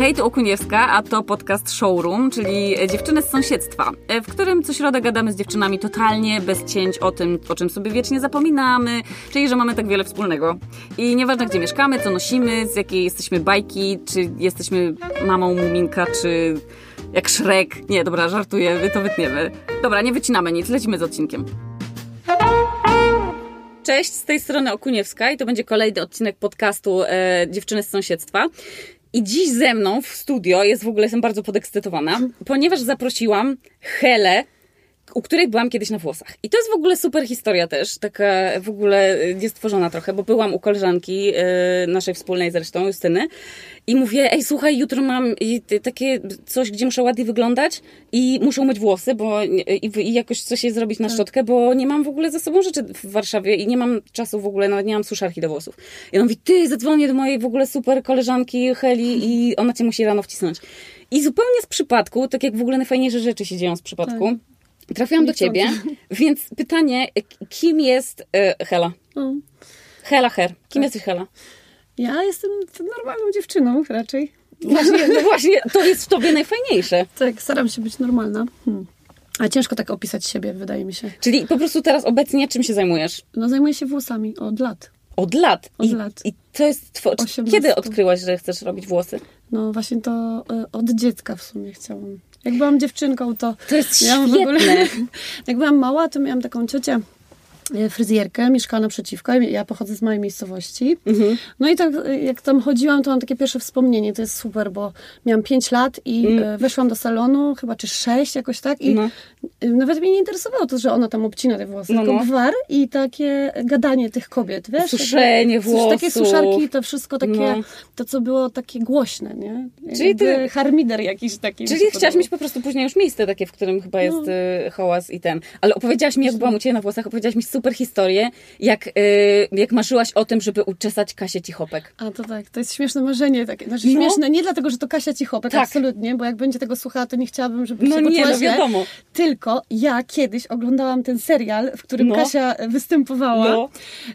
Hej, tu Okuniewska, a to podcast Showroom, czyli dziewczyny z sąsiedztwa, w którym co środę gadamy z dziewczynami totalnie bez cięć o tym, o czym sobie wiecznie zapominamy, czyli że mamy tak wiele wspólnego. I nieważne gdzie mieszkamy, co nosimy, z jakiej jesteśmy bajki, czy jesteśmy mamą Muminka, czy jak Szrek. Nie, dobra, żartuję, to wytniemy. Dobra, nie wycinamy nic, lecimy z odcinkiem. Cześć, z tej strony Okuniewska i to będzie kolejny odcinek podcastu e, Dziewczyny z sąsiedztwa. I dziś ze mną w studio jest w ogóle, jestem bardzo podekscytowana, ponieważ zaprosiłam Helę, u której byłam kiedyś na włosach. I to jest w ogóle super historia też, taka w ogóle niestworzona trochę, bo byłam u koleżanki e, naszej wspólnej zresztą, Justyny i mówię, ej słuchaj, jutro mam takie coś, gdzie muszę ładnie wyglądać i muszę umyć włosy, bo i, i jakoś coś je zrobić na tak. szczotkę, bo nie mam w ogóle ze sobą rzeczy w Warszawie i nie mam czasu w ogóle, nawet nie mam suszarki do włosów. I on mówi, ty zadzwonię do mojej w ogóle super koleżanki Heli i ona cię musi rano wcisnąć. I zupełnie z przypadku, tak jak w ogóle najfajniejsze rzeczy się dzieją z przypadku, tak Trafiłam do ciebie, więc pytanie, kim jest y, Hela? No. Hela Her. Kim tak. jesteś Hela? Ja jestem normalną dziewczyną raczej. Właśnie, no właśnie, to jest w tobie najfajniejsze. Tak, staram się być normalna. Hmm. A ciężko tak opisać siebie, wydaje mi się. Czyli po prostu teraz obecnie czym się zajmujesz? No zajmuję się włosami od lat. Od lat? Od I, lat. I to jest two... Kiedy odkryłaś, że chcesz robić włosy? No właśnie to y, od dziecka w sumie chciałam. Jak byłam dziewczynką, to... To jest miałam świetne. W ogóle, jak byłam mała, to miałam taką ciocię, fryzjerkę, mieszkała naprzeciwko. Ja pochodzę z małej miejscowości. Mhm. No i tak e, jak tam chodziłam, to mam takie pierwsze wspomnienie. To jest super, bo miałam 5 lat i mhm. weszłam do salonu, chyba czy 6 jakoś tak i no. nawet mnie nie interesowało to, że ona tam obcina te włosy, no, tylko no. gwar i takie gadanie tych kobiet, wiesz? Suszenie włosów. Takie suszarki, to wszystko takie, no. to co było takie głośne, nie? Czyli ty... harmider jakiś taki. Czyli chciałaś mieć po prostu później już miejsce takie, w którym chyba jest no. Y, hałas i ten. Ale opowiedziałaś mi, jak byłam u Ciebie na włosach, opowiedziałaś mi super super historię, jak, yy, jak marzyłaś o tym, żeby uczesać Kasię Cichopek. A to tak, to jest śmieszne marzenie takie. Znaczy no. śmieszne nie dlatego, że to Kasia Cichopek, tak. absolutnie, bo jak będzie tego słuchała, to nie chciałabym, żeby no się nie, no wiadomo. Tylko ja kiedyś oglądałam ten serial, w którym no. Kasia występowała, no.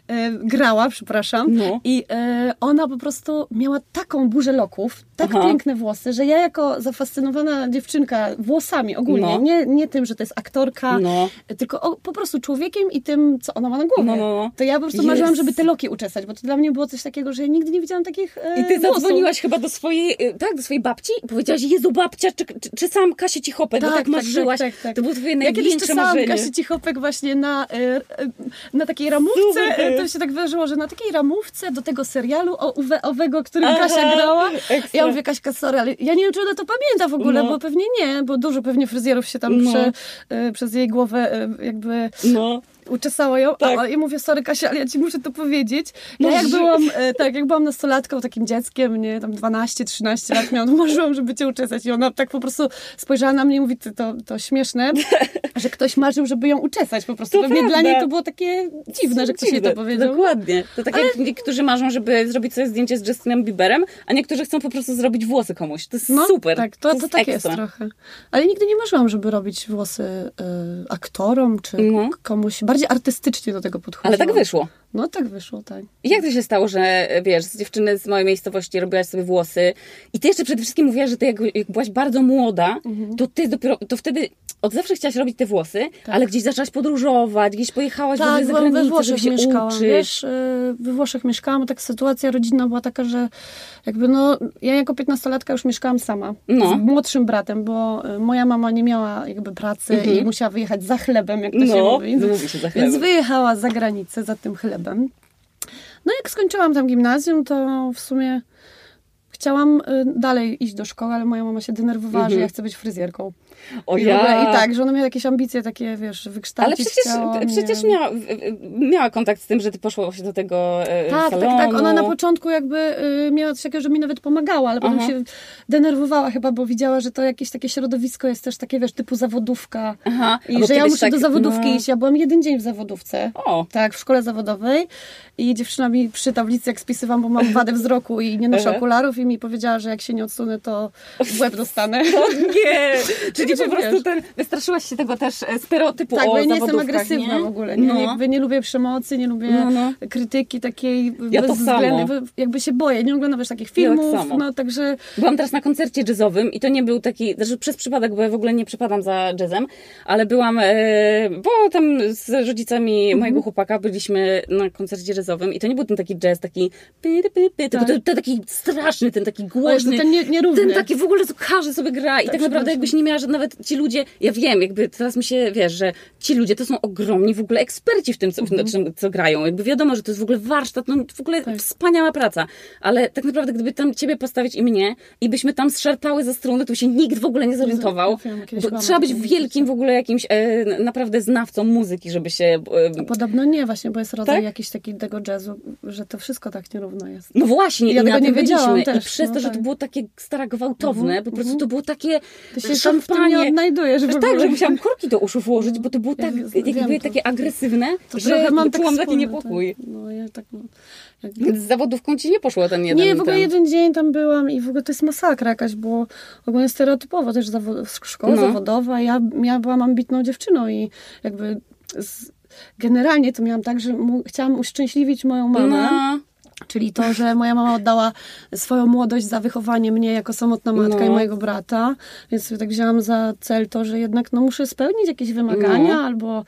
e, grała, przepraszam, no. i e, ona po prostu miała taką burzę loków, tak Aha. piękne włosy, że ja jako zafascynowana dziewczynka włosami ogólnie, no. nie, nie tym, że to jest aktorka, no. tylko o, po prostu człowiekiem i tym, co ona ma na głowie. No, no, no. To ja po prostu yes. marzyłam, żeby te loki uczesać, bo to dla mnie było coś takiego, że ja nigdy nie widziałam takich e, I ty zadzwoniłaś chyba do swojej, e, tak, do swojej babci i powiedziałaś, Jezu babcia, czy, czy, czy sam Kasię Cichopek, tak, bo tak, tak marzyłaś. Tak, tak, tak. To było twoje największe ja marzenie. Kasię Cichopek właśnie na, e, na takiej ramówce, Super. to się tak wydarzyło, że na takiej ramówce do tego serialu o Owego, którym Aha, Kasia grała. Ekstra. Ja mówię, Kaśka, sorry, ale ja nie wiem, czy ona to pamięta w ogóle, no. bo pewnie nie, bo dużo pewnie fryzjerów się tam no. prze, przez jej głowę jakby no uczesała ją, tak. a, i mówię, sorry Kasia, ale ja ci muszę to powiedzieć. Ja jak byłam, e, tak, jak byłam nastolatką, takim dzieckiem, nie, tam 12-13 lat miałam, marzyłam, żeby cię uczesać i ona tak po prostu spojrzała na mnie i mówi, to, to śmieszne, że ktoś marzył, żeby ją uczesać po prostu. To Pewnie prawda. dla niej to było takie dziwne, że ktoś jej to powiedział. Dokładnie. To tak ale... jak niektórzy marzą, żeby zrobić sobie zdjęcie z Justinem Bieberem, a niektórzy chcą po prostu zrobić włosy komuś. To jest no, super. Tak, to, to, to tak jest trochę. Ale nigdy nie marzyłam, żeby robić włosy y, aktorom, czy no. komuś bardziej artystycznie do tego podchodziłam. Ale tak wyszło. No tak wyszło, tak. I jak to się stało, że wiesz, z dziewczyny z mojej miejscowości robiłaś sobie włosy i ty jeszcze przede wszystkim mówiłaś, że ty jak, jak byłaś bardzo młoda, mhm. to ty dopiero, to wtedy od zawsze chciałaś robić te włosy, tak. ale gdzieś zaczęłaś podróżować, gdzieś pojechałaś tak, do zagranicy, we Włoszech żeby się mieszkałam. uczyć. Wiesz, y, we Włoszech mieszkałam, tak sytuacja rodzinna była taka, że jakby no, ja jako piętnastolatka już mieszkałam sama no. z młodszym bratem, bo y, moja mama nie miała jakby pracy mhm. i musiała wyjechać za chlebem, jak to no, się mówi. mówi się za chlebem. Więc wyjechała za granicę za tym chlebem. No jak skończyłam tam gimnazjum, to w sumie chciałam y, dalej iść do szkoły, ale moja mama się denerwowała, mhm. że ja chcę być fryzjerką. O I, ja. I tak, że ona miała jakieś ambicje takie, wiesz, wykształcić Ale przecież, chciała przecież miała, miała kontakt z tym, że ty poszła się do tego e, tak, salonu. Tak, tak, Ona na początku jakby y, miała coś takiego, że mi nawet pomagała, ale Aha. potem się denerwowała chyba, bo widziała, że to jakieś takie środowisko jest też takie, wiesz, typu zawodówka. Aha. I że ja muszę tak, do zawodówki no. iść. Ja byłam jeden dzień w zawodówce. O. Tak, w szkole zawodowej. I dziewczyna mi przy tablicy, jak spisywałam, bo mam wadę wzroku i nie noszę okularów i i mi powiedziała, że jak się nie odsunę, to w łeb dostanę. O nie! Czyli po prostu wiesz. ten, wystraszyłaś się tego też e, stereotypu Tak, bo ja nie jestem agresywna nie? w ogóle. Nie, No. jakby nie lubię przemocy, nie lubię No, no. krytyki takiej Ja to bezwzględnej. Jakby się boję, nie oglądam też takich Ja tak filmów, no także Byłam teraz na koncercie jazzowym i to nie był taki, znaczy przez przypadek, bo ja w ogóle nie przepadam za jazzem, ale byłam, e, bo tam z rodzicami Mhm. mojego chłopaka byliśmy na koncercie jazzowym i to nie był ten taki jazz, taki py, py, py, py, tylko Tak. ten, ten taki straszny, ten taki głośny. ten nie, nierówny. Ten taki w ogóle, co każdy sobie gra i tak, naprawdę przepraszam. jakbyś nie miała, że nawet ci ludzie, ja wiem, jakby teraz mi się, wiesz, że ci ludzie to są ogromni w ogóle eksperci w tym, co, Mhm. czym, co grają. Jakby wiadomo, że to jest w ogóle warsztat, no w ogóle Tak. wspaniała praca, ale tak naprawdę gdyby tam ciebie postawić i mnie i byśmy tam zszarpały ze struny, to się nikt w ogóle nie zorientował. Wiem, kiedyś Bo trzeba być wielkim w ogóle jakimś e, naprawdę znawcą muzyki, żeby się... E, Podobno nie właśnie, bo jest rodzaj Tak? jakiś taki tego jazzu, że to wszystko tak nierówno jest. no właśnie, Ja i tego nie tym wiedziałam byliśmy. I też, przez no to, że tak. to było takie stara gwałtowne, po prostu to było takie Ty się tym szampanie. nie odnajdujesz w Wiesz, ogóle. tak, że musiałam kurki do uszu włożyć, bo to było Ja tak, wiem, jakby to. takie agresywne, To że mam tak czułam taki niepokój. Tak. No, ja tak, no, jak... Z zawodówką ci nie poszło ten jeden Nie, w ogóle ten... jeden dzień tam byłam i w ogóle to jest masakra jakaś, bo ogólnie stereotypowo też zawo- szkoła No. zawodowa. Ja, ja byłam ambitną dziewczyną i jakby z, generalnie to miałam tak, że mu, chciałam uszczęśliwić moją mamę. No, Czyli to, że moja mama oddała swoją młodość za wychowanie mnie jako samotna matka No. i mojego brata, więc sobie tak wzięłam za cel to, że jednak no, muszę spełnić jakieś wymagania No. albo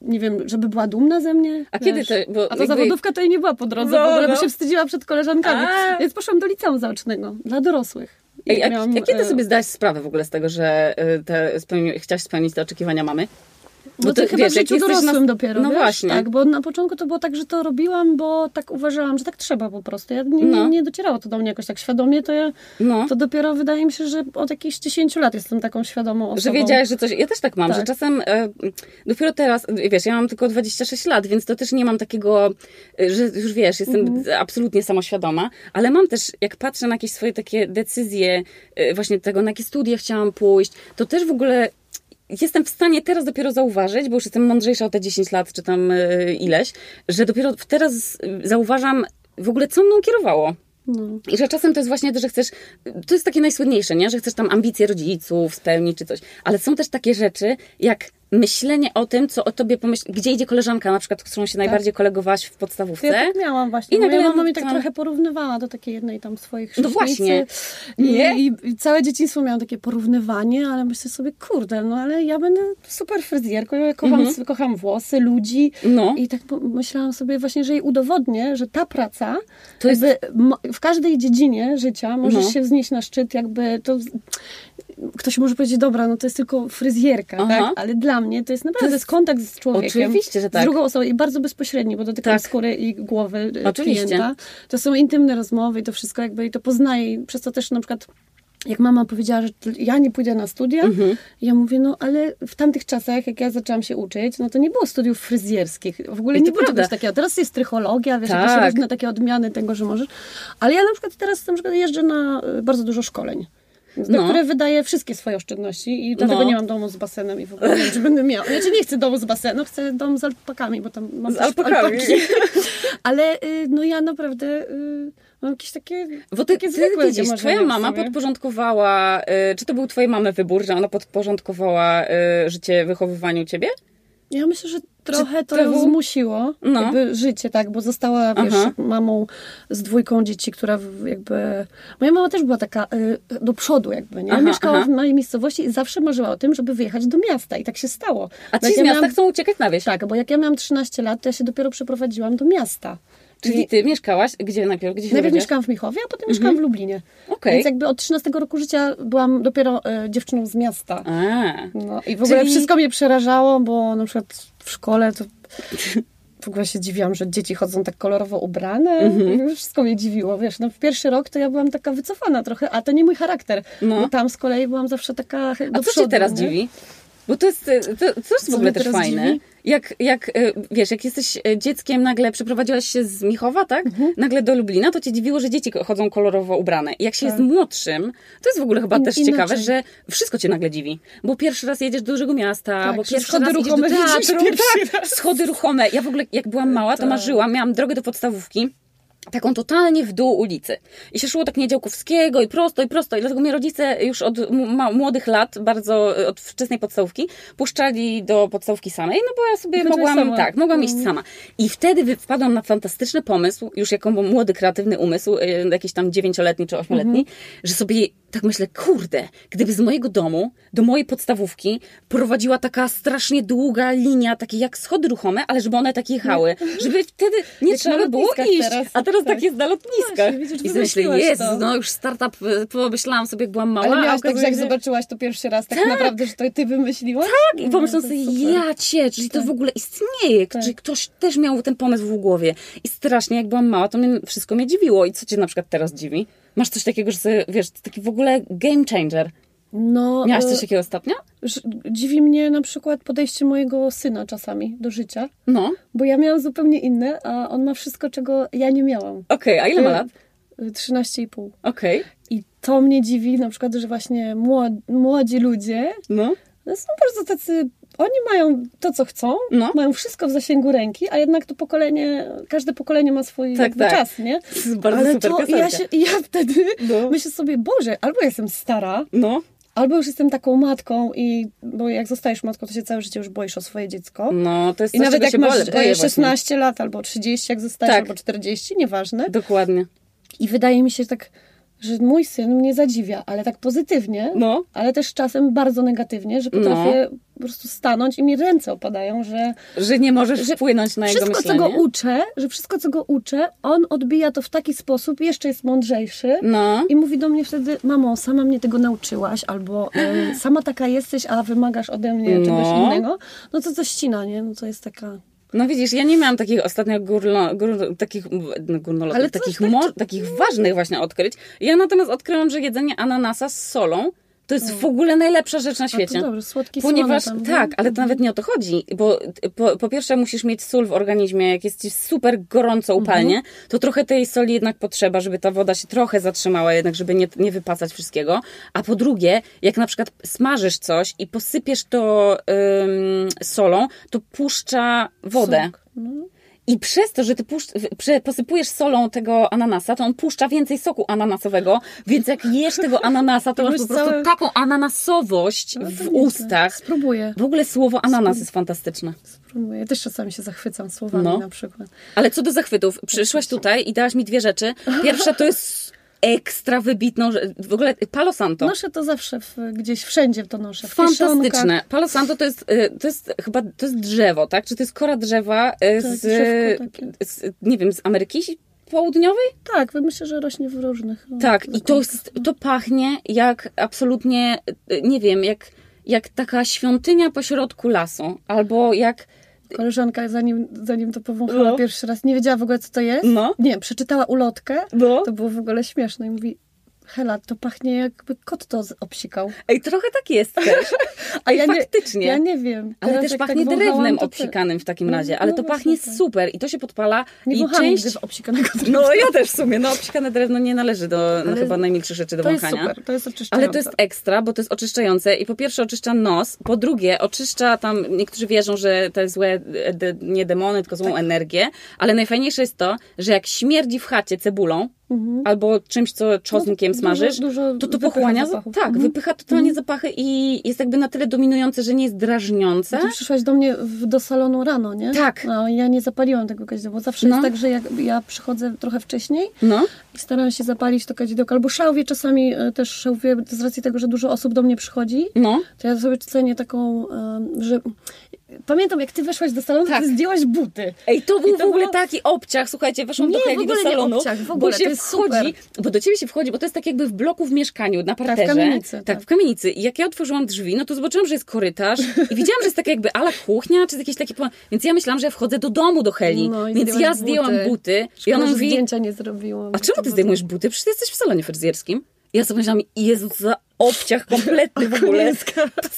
nie wiem, żeby była dumna ze mnie. A kiedy wiesz. to- bo A to jakby- zawodówka to jej nie była po drodze No, w ogóle, no. bo się wstydziła przed koleżankami. A. Więc poszłam do liceum zaocznego dla dorosłych. I a, miałam, a kiedy e, sobie zdałaś sprawę w ogóle z tego, że e, te, spełni, chciałaś spełnić te oczekiwania mamy? No to, chyba w życiu dorosłym na- dopiero, No wiesz? właśnie. Tak, bo na początku to było tak, że to robiłam, bo tak uważałam, że tak trzeba po prostu. Ja nie, No. nie, nie docierało to do mnie jakoś tak świadomie, to ja No. to dopiero wydaje mi się, że od jakichś 10 lat jestem taką świadomą osobą. Że wiedziałaś, że coś. Ja też tak mam, Tak. że czasem e, dopiero teraz, wiesz, ja mam tylko 26 lat, więc to też nie mam takiego, e, że już wiesz, jestem Mhm. absolutnie samoświadoma, ale mam też, jak patrzę na jakieś swoje takie decyzje, e, właśnie tego, na jakie studia chciałam pójść, to też w ogóle. Jestem w stanie teraz dopiero zauważyć, bo już jestem mądrzejsza o te 10 lat, czy tam e, ileś, że dopiero teraz e, zauważam w ogóle, co mną kierowało. No. I że czasem to jest właśnie to, że chcesz, to jest takie najsłynniejsze, nie? Że chcesz tam ambicje rodziców spełnić czy coś. Ale są też takie rzeczy, jak myślenie o tym, co o tobie gdzie idzie koleżanka na przykład, z którą się najbardziej kolegowałaś w podstawówce. ja tak miałam właśnie. I nagle Moja mama mnie tak trochę porównywała do takiej jednej tam swoich No właśnie. I, Nie? I, I całe dzieciństwo miałam takie porównywanie, ale myślę sobie, kurde, no ale ja będę super fryzjerką, ja kocham, kocham włosy, ludzi. Mhm. No. I tak myślałam sobie właśnie, że jej udowodnię, że ta praca To jest- w każdej dziedzinie życia możesz No. się wznieść na szczyt, jakby to... Ktoś może powiedzieć, dobra, no to jest tylko fryzjerka, tak? Ale dla mnie to jest naprawdę To jest- kontakt z człowiekiem. Oczywiście, że tak. Z drugą osobą i bardzo bezpośredni, bo dotykam Tak. skóry i głowy e, Oczywiście. klienta. To są intymne rozmowy i to wszystko jakby i to poznaję. I przez to też na przykład jak mama powiedziała, że ja nie pójdę na studia, Mhm. ja mówię, no ale w tamtych czasach, jak ja zaczęłam się uczyć, no to nie było studiów fryzjerskich. W ogóle I nie było prawda. czegoś takiego. Teraz jest trychologia, wiesz, Tak. jakieś różne takie odmiany tego, że możesz. Ale ja na przykład teraz na przykład jeżdżę na y, bardzo dużo szkoleń. No. które wydaję wszystkie swoje oszczędności i dlatego No. nie mam domu z basenem i w ogóle nie wiem, czy będę miała. Znaczy nie chcę domu z basenem, chcę dom z alpakami, bo tam mam Z alpakami. alpaki. Ale y, no ja naprawdę y, mam jakieś takie, Bo ty, takie ty zwykłe widzisz, marzenia twoja mama sobie. podporządkowała, y, czy to był twojej mamy wybór, że ona podporządkowała y, życie wychowywaniu ciebie? Ja myślę, że trochę to ją zmusiło, No. jakby życie, tak, bo została, wiesz, Aha. mamą z dwójką dzieci, która jakby... Moja mama też była taka y, do przodu jakby, nie? Aha, Mieszkała aha. w małej miejscowości i zawsze marzyła o tym, żeby wyjechać do miasta i tak się stało. A Bo ci z ja miasta miałam- chcą uciekać na wieś. Tak, bo jak ja miałam 13 lat, to ja się dopiero przeprowadziłam do miasta. Czyli ty mieszkałaś, gdzie najpierw? Gdzie Najpierw mieszkałam w Michowie, a potem mieszkałam w Lublinie. Okej. Więc jakby od 13 roku życia byłam dopiero y, dziewczyną z miasta. A. No i w ogóle Czyli- wszystko mnie przerażało, bo na przykład w szkole to w ogóle się dziwiłam, że dzieci chodzą tak kolorowo ubrane. Mhm. Wszystko mnie dziwiło, wiesz. No w pierwszy rok to ja byłam taka wycofana trochę, a to nie mój charakter. No. Bo tam z kolei byłam zawsze taka do A co przodu, cię teraz nie? dziwi? Bo to jest, y, to, to jest w ogóle też fajne. dziwi? Jak, jak, y, wiesz, jak jesteś y, dzieckiem, nagle przeprowadziłaś się z Michowa, tak? Mhm. Nagle do Lublina, to cię dziwiło, że dzieci chodzą kolorowo ubrane. I jak się Tak. jest młodszym, to jest w ogóle chyba In- też inaczej. ciekawe, że wszystko cię nagle dziwi. Bo pierwszy raz jedziesz do dużego miasta, Tak, bo pierwszy schody raz ruchome do teatru. pierwszy Tak, schody ruchome. Ja w ogóle, jak byłam mała, to Tak. marzyłam, miałam drogę do podstawówki. Taką totalnie w dół ulicy. I się szło tak Niedziałkowskiego i prosto, i prosto. I dlatego mnie rodzice już od młodych lat, bardzo od wczesnej podstawówki, puszczali do podstawówki samej, no bo ja sobie Chodziłaś mogłam, sama. tak, mogłam iść sama. I wtedy wpadłam na fantastyczny pomysł, już jako młody, kreatywny umysł, y, jakiś tam dziewięcioletni czy ośmioletni, że sobie tak myślę, kurde, gdyby z mojego domu do mojej podstawówki prowadziła taka strasznie długa linia, takie jak schody ruchome, ale żeby one tak jechały, żeby wtedy nie trzeba było iść. teraz, a teraz tak. tak jest na lotniskach. Widzisz, I myślę, jest, to. no już startup, y, pomyślałam sobie, jak byłam mała. Ale miałaś tak, że jak zobaczyłaś to pierwszy raz, tak, naprawdę, że to ty wymyśliłaś? tak, i pomyślałam No, to sobie, ja cię, czyli to Tak. w ogóle istnieje, Tak. czy ktoś też miał ten pomysł w głowie. I strasznie, jak byłam mała, to mnie, wszystko mnie dziwiło. I co cię na przykład teraz dziwi? Masz coś takiego, że sobie, wiesz, to taki w ogóle game changer. No, Miałaś e, coś takiego ostatnio? że dziwi mnie na przykład podejście mojego syna czasami do życia, No, bo ja miałam zupełnie inne, a on ma wszystko, czego ja nie miałam. okej, a ile ma Y, lat? y, 13,5. Okej, I to mnie dziwi, na przykład, że właśnie młodzi, młodzi ludzie no, no są bardzo tacy, oni mają to, co chcą, No. mają wszystko w zasięgu ręki, a jednak to pokolenie, każde pokolenie ma swój Tak, tak. czas, nie? to jest bardzo Ale super to ja, się, ja wtedy No. myślę sobie, Boże, albo jestem stara, No, albo już jestem taką matką i, bo jak zostajesz matką, to się całe życie już boisz o swoje dziecko. no, to jest I coś, nawet jak masz boję, e, boję właśnie. 16 lat, albo 30, jak zostajesz, Tak. albo 40, nieważne. Dokładnie. I wydaje mi się tak, że mój syn mnie zadziwia, ale tak pozytywnie, No. ale też czasem bardzo negatywnie, że potrafię po prostu stanąć i mi ręce opadają, że Że nie możesz Że wpłynąć na jego wszystko, co myślenie. go uczę, że wszystko, co go uczę, on odbija to w taki sposób, jeszcze jest mądrzejszy. No. I mówi do mnie wtedy, mamo, sama mnie tego nauczyłaś, albo sama taka jesteś, a wymagasz ode mnie czegoś No. innego. No to to ścina, nie? No to jest taka... No widzisz, ja nie miałam takich ostatnio górno, gór, takich, no, to takich, tak- mo, takich ważnych właśnie odkryć. Ja natomiast odkryłam, że jedzenie ananasa z solą to jest w ogóle najlepsza rzecz na A to świecie. dobrze, słodki Ponieważ tam, tak, no. ale to nawet nie o to chodzi, bo po, po pierwsze musisz mieć sól w organizmie, jak jest ci super gorąco upalnie, Mhm. to trochę tej soli jednak potrzeba, żeby ta woda się trochę zatrzymała, jednak żeby nie, nie wypasać wszystkiego. A po drugie, jak na przykład smażysz coś i posypiesz to ym, solą, to puszcza wodę. Sok, no. I przez to, że ty posypujesz solą tego ananasa, to on puszcza więcej soku ananasowego, więc jak jesz tego ananasa, to To masz po prostu całe- taką ananasowość No w ustach. Spróbuję, W ogóle słowo ananas jest fantastyczne. spróbuję. Ja też czasami się zachwycam słowami No. na przykład. Ale co do zachwytów, przyszłaś tutaj i dałaś mi dwie rzeczy. Pierwsza to jest ekstra wybitną, że- w ogóle Palo Santo. Noszę to zawsze w, gdzieś, wszędzie to noszę. W Fantastyczne. kieszonkach. Palo Santo to jest, y, to jest chyba, to jest drzewo, tak? Czy to jest kora drzewa y, Tak, z, z, nie wiem, z Ameryki Południowej? Tak, myślę, że rośnie w różnych. no, Tak, i to, jest, to pachnie jak absolutnie, y, nie wiem, jak, jak taka świątynia pośrodku lasu. Albo jak, Koleżanka, zanim, zanim to powąchała No. pierwszy raz, nie wiedziała w ogóle, co to jest. No. Nie, przeczytała ulotkę. no. To było w ogóle śmieszne. I mówi, Hela, to pachnie jakby kot to obsikał. Ej, trochę tak jest też. A ja faktycznie. Nie, ja nie wiem. Ale też pachnie tak drewnem te- obsikanym w takim No, razie, ale no to pachnie tak. super i to się podpala Nie i część... obsikanego drewna. No ja też w sumie, no obsikane drewno nie należy do no, chyba najmilszych rzeczy do To jest wąchania. super, to jest oczyszczające. Ale to jest ekstra, bo to jest oczyszczające i po pierwsze oczyszcza nos, po drugie oczyszcza tam, niektórzy wierzą, że to jest złe, e, de, nie demony, tylko złą energię, ale najfajniejsze jest to, że jak śmierdzi w chacie cebulą, albo czymś, co czosnkiem No, dużo- smażysz, dużo to to wypycha pochłania, zapachów. tak, Mhm. wypycha totalnie zapachy i jest jakby na tyle dominujące, że nie jest drażniące. Ty przyszłaś do mnie w, do salonu rano, nie? Tak. No, ja nie zapaliłam tego kadzidełka, bo zawsze No. jest tak, że jak ja przychodzę trochę wcześniej No, i staram się zapalić to kadzidełko, albo szałwię czasami e, też szałwię z racji tego, że dużo osób do mnie przychodzi, no. to ja sobie cenię taką, em, że... Pamiętam, jak ty weszłaś do salonu, Tak. to ty zdjęłaś buty. Ej, to był to w ogóle było- taki obciach, słuchajcie, weszłam do Nie, w Heli do ogóle nie salonu, obciach, w ogóle, bo to się jest wchodzi, super. bo do ciebie się wchodzi, bo to jest tak jakby w bloku w mieszkaniu, na parterze. kamienicy, Tak, tak. w kamienicy. I jak ja otworzyłam drzwi, no to zobaczyłam, że jest korytarz i widziałam, że jest taka jakby ala kuchnia, czy jakieś takie, więc ja myślałam, że ja wchodzę do domu do Heli, No więc ja zdjęłam buty, buty. i ona mówi, zdjęcia nie zrobiłam. a czemu ty zdejmujesz buty? Przecież ty jesteś w salonie fryzjerskim. I ja sobie myślałam, Jezu, za obciach kompletny w ogóle.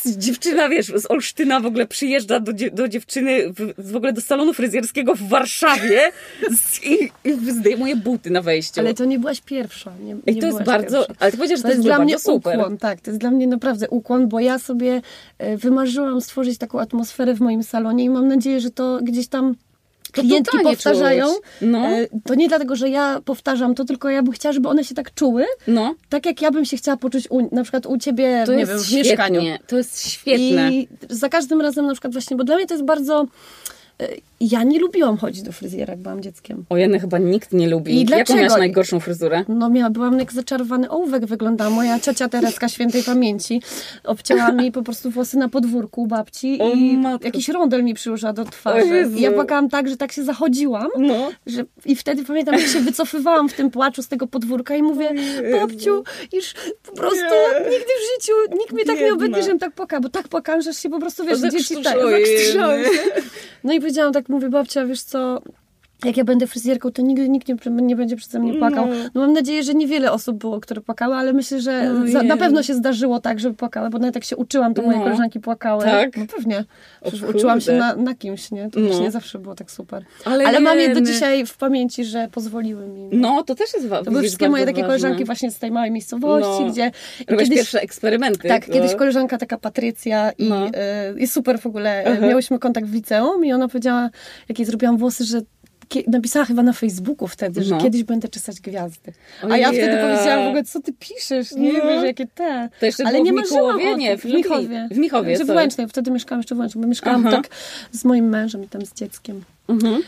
Dziewczyna, wiesz, z Olsztyna w ogóle przyjeżdża do, do dziewczyny, w, w ogóle do salonu fryzjerskiego w Warszawie z, i, i zdejmuje buty na wejściu. Ale to nie byłaś pierwsza. Nie, I nie to jest bardzo, Pierwsza. ale ty powiedziałeś, że To to, jest ogóle dla mnie super. ukłon, tak, to jest dla mnie naprawdę ukłon, bo ja sobie e, wymarzyłam stworzyć taką atmosferę w moim salonie i mam nadzieję, że to gdzieś tam klientki totalnie powtarzają. No. E, To nie dlatego, że ja powtarzam to, tylko ja bym chciała, żeby one się tak czuły, No. tak jak ja bym się chciała poczuć u, na przykład u ciebie, To nie jest wiem, w świetnie. mieszkaniu. To jest świetne. I za każdym razem na przykład właśnie, bo dla mnie to jest bardzo... e, Ja nie lubiłam chodzić do fryzjera, jak byłam dzieckiem. O jedne chyba nikt nie lubi. I Jaką dlaczego? miałaś najgorszą fryzurę? No miała, byłam jak zaczarowany ołówek wyglądała. Moja ciocia Tereska świętej pamięci obcięła mi po prostu włosy na podwórku babci O i matko. jakiś rondel mi przyłożyła do twarzy. I ja płakałam tak, że tak się zachodziłam. No. Że, I wtedy pamiętam, jak się wycofywałam w tym płaczu z tego podwórka i mówię, babciu, już po prostu Nie. nigdy w życiu nikt mnie tak nie Biedna. obędzie, żebym tak płakała, bo tak płakałam, że się po prostu, wiesz, dzieci tak, je. zakrztusiłam się. No i powiedziałam tak, mówię, babcia, wiesz co, jak ja będę fryzjerką, to nigdy nikt nie, nie będzie przeze mnie płakał. No. No mam nadzieję, że niewiele osób było, które płakały, ale myślę, że Ojej. za, na pewno się zdarzyło tak, żeby płakały, bo nawet jak się uczyłam, to moje No. koleżanki płakały. Tak? No pewnie. Uczyłam się na, na kimś, nie? To No. już nie zawsze było tak super. Ale Ale, mam je do dzisiaj w pamięci, że pozwoliły mi. No, to też jest ważne. To były wszystkie moje takie koleżanki właśnie z tej małej miejscowości, No. gdzie Robisz pierwsze eksperymenty. tak, No. kiedyś koleżanka taka Patrycja i No. y, super w ogóle. Aha. Miałyśmy kontakt w liceum i ona powiedziała, jak jej zrobiłam włosy, że napisała chyba na Facebooku wtedy, że No. kiedyś będę czesać gwiazdy. A ja wtedy powiedziałam w ogóle, co ty piszesz? Nie No. wiesz, jakie te. To jeszcze Ale było nie w marzyłam Mikołowie? o Nie, w Lublin- w Michowie, Czy w. Łęcznej, wtedy mieszkałam jeszcze w Łęcznej, bo mieszkałam Aha. tak z moim mężem i tam z dzieckiem. Mhm.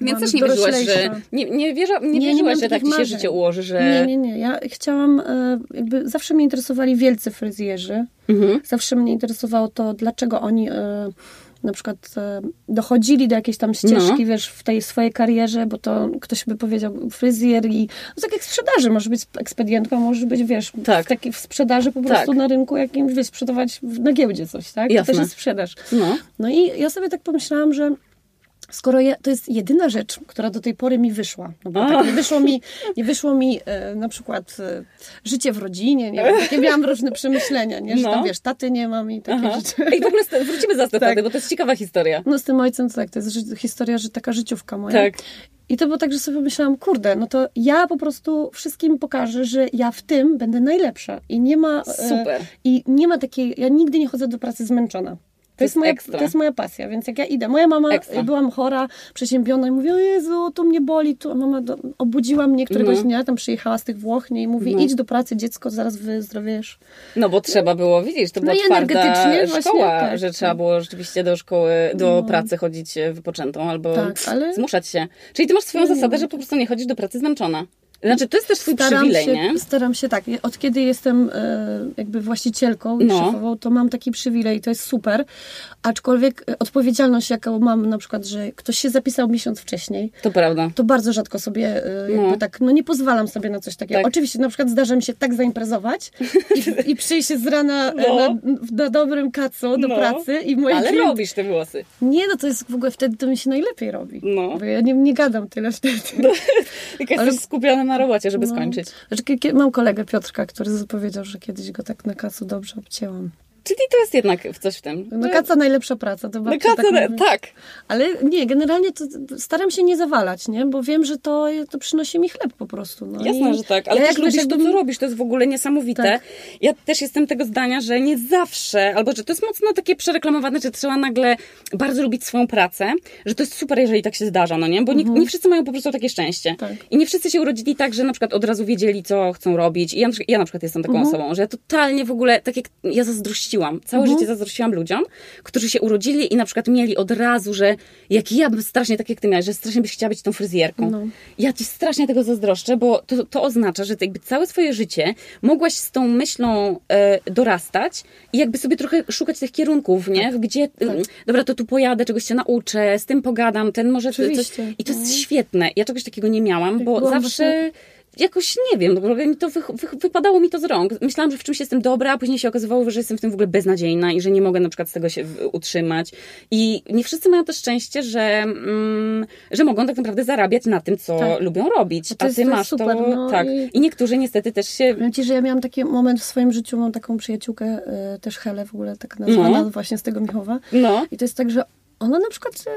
Więc też nie wierzyłaś, że... Nie, nie, wierza, nie, Nie, nie wierzyłaś, mam że tak ci się życie ułoży, że... Nie, nie, nie. Ja chciałam, e, jakby zawsze mnie interesowali wielcy fryzjerzy. Mhm. Zawsze mnie interesowało to, dlaczego oni e, na przykład e, dochodzili do jakiejś tam ścieżki, No. wiesz, w tej swojej karierze, bo to ktoś by powiedział fryzjer i no, tak jak w sprzedaży, możesz być ekspedientką, możesz być, wiesz, Tak. w, takiej, w sprzedaży po prostu Tak. na rynku jakimś, wiesz, sprzedawać na giełdzie coś, tak? Jasne. To też jest sprzedaż. No. No i ja sobie tak pomyślałam, że skoro ja, to jest jedyna rzecz, która do tej pory mi wyszła, no bo tak nie wyszło mi, nie wyszło mi e, na przykład e, życie w rodzinie, nie wiem, takie miałam różne przemyślenia, nie, że No. tam wiesz, taty nie mam i takie Aha. rzeczy. I w ogóle st- wrócimy za Tak. bo to jest ciekawa historia. No z tym ojcem tak, to jest historia, że taka życiówka moja. Tak. I to było tak, że sobie myślałam, kurde, no to ja po prostu wszystkim pokażę, że ja w tym będę najlepsza i nie ma... e, Super. I nie ma takiej, ja nigdy nie chodzę do pracy zmęczona. To jest, moja, ekstra. to jest moja pasja, więc jak ja idę, moja mama, Ekstra. byłam chora, przeziębiona i mówi, o Jezu, to mnie boli, tu a mama do, obudziła mnie któregoś No. dnia, tam przyjechała z tych Włoch nie, i mówi, No. idź do pracy, dziecko, zaraz wyzdrowiesz. No bo trzeba było, widzisz, to No była i twarda szkoła, tak, że tak. trzeba było rzeczywiście do szkoły, do No. pracy chodzić e, wypoczętą albo Tak, ale- zmuszać się. Czyli ty masz swoją No zasadę, że po prostu nie chodzisz do pracy zmęczona. Znaczy, to jest też twój Staram przywilej, się, nie? Staram się tak. Od kiedy jestem e, jakby właścicielką i No. szefową, to mam taki przywilej, to jest super. Aczkolwiek e, odpowiedzialność, jaką mam na przykład, że ktoś się zapisał miesiąc wcześniej, To prawda. to bardzo rzadko sobie e, jakby No. tak, no nie pozwalam sobie na coś takiego. Tak. Oczywiście na przykład zdarza mi się tak zaimprezować i, i przyjść z rana No. na, na dobrym kacu do No. pracy i moje Ale klient... robisz te włosy. Nie, no to jest w ogóle wtedy to mi się najlepiej robi. No. Bo ja nie, nie gadam tyle wtedy. Tylko Ale- jesteś skupiona na robocie, żeby No. skończyć. Znaczy, mam kolegę Piotrka, który zapowiedział, że kiedyś go tak na kacu dobrze obcięłam. Czyli to jest jednak w coś w tym. No kaca najlepsza praca, to No babcia kaca, tak mówi. tak. Ale nie, generalnie to staram się nie zawalać, nie? Bo wiem, że to, to przynosi mi chleb po prostu. No Jasne, I że tak, ale ja też lubisz to, co robisz, to jest w ogóle niesamowite. Tak. Ja też jestem tego zdania, że nie zawsze, albo że to jest mocno takie przereklamowane, że trzeba nagle bardzo lubić swoją pracę, że to jest super, jeżeli tak się zdarza, no nie? Bo nie, nie wszyscy mają po prostu takie szczęście. Mhm. Tak. I nie wszyscy się urodzili tak, że na przykład od razu wiedzieli, co chcą robić. I ja, na przykład- ja na przykład jestem taką Mhm. osobą, że ja totalnie w ogóle, tak jak ja zazdrościłam, całe życie zazdrościłam ludziom, którzy się urodzili i na przykład mieli od razu, że jak ja bym strasznie, tak jak ty miałaś, że strasznie byś chciała być tą fryzjerką. No. Ja ci strasznie tego zazdroszczę, bo to, to oznacza, że ty jakby całe swoje życie mogłaś z tą myślą e, dorastać i jakby sobie trochę szukać tych kierunków, nie? Tak. Gdzie, mm, dobra, to tu pojadę, czegoś się nauczę, z tym pogadam, ten może coś... Oczywiście. I to jest No. świetne. Ja czegoś takiego nie miałam, bo byłam zawsze... właśnie- Jakoś nie wiem, mi to wy, wy, wypadało mi to z rąk. Myślałam, że w czymś jestem dobra, a później się okazywało, że jestem w tym w ogóle beznadziejna i że nie mogę na przykład z tego się utrzymać. I nie wszyscy mają to szczęście, że, mm, że mogą tak naprawdę zarabiać na tym, co Tak. lubią robić. No a jest- ty masz super, to. no tak. i- I... niektórzy niestety też się. Powiem Ci, że ja miałam taki moment w swoim życiu, mam taką przyjaciółkę, e, też Helę w ogóle, tak nazwana No. właśnie z tego Michowa. No. I to jest tak, że ona na przykład e,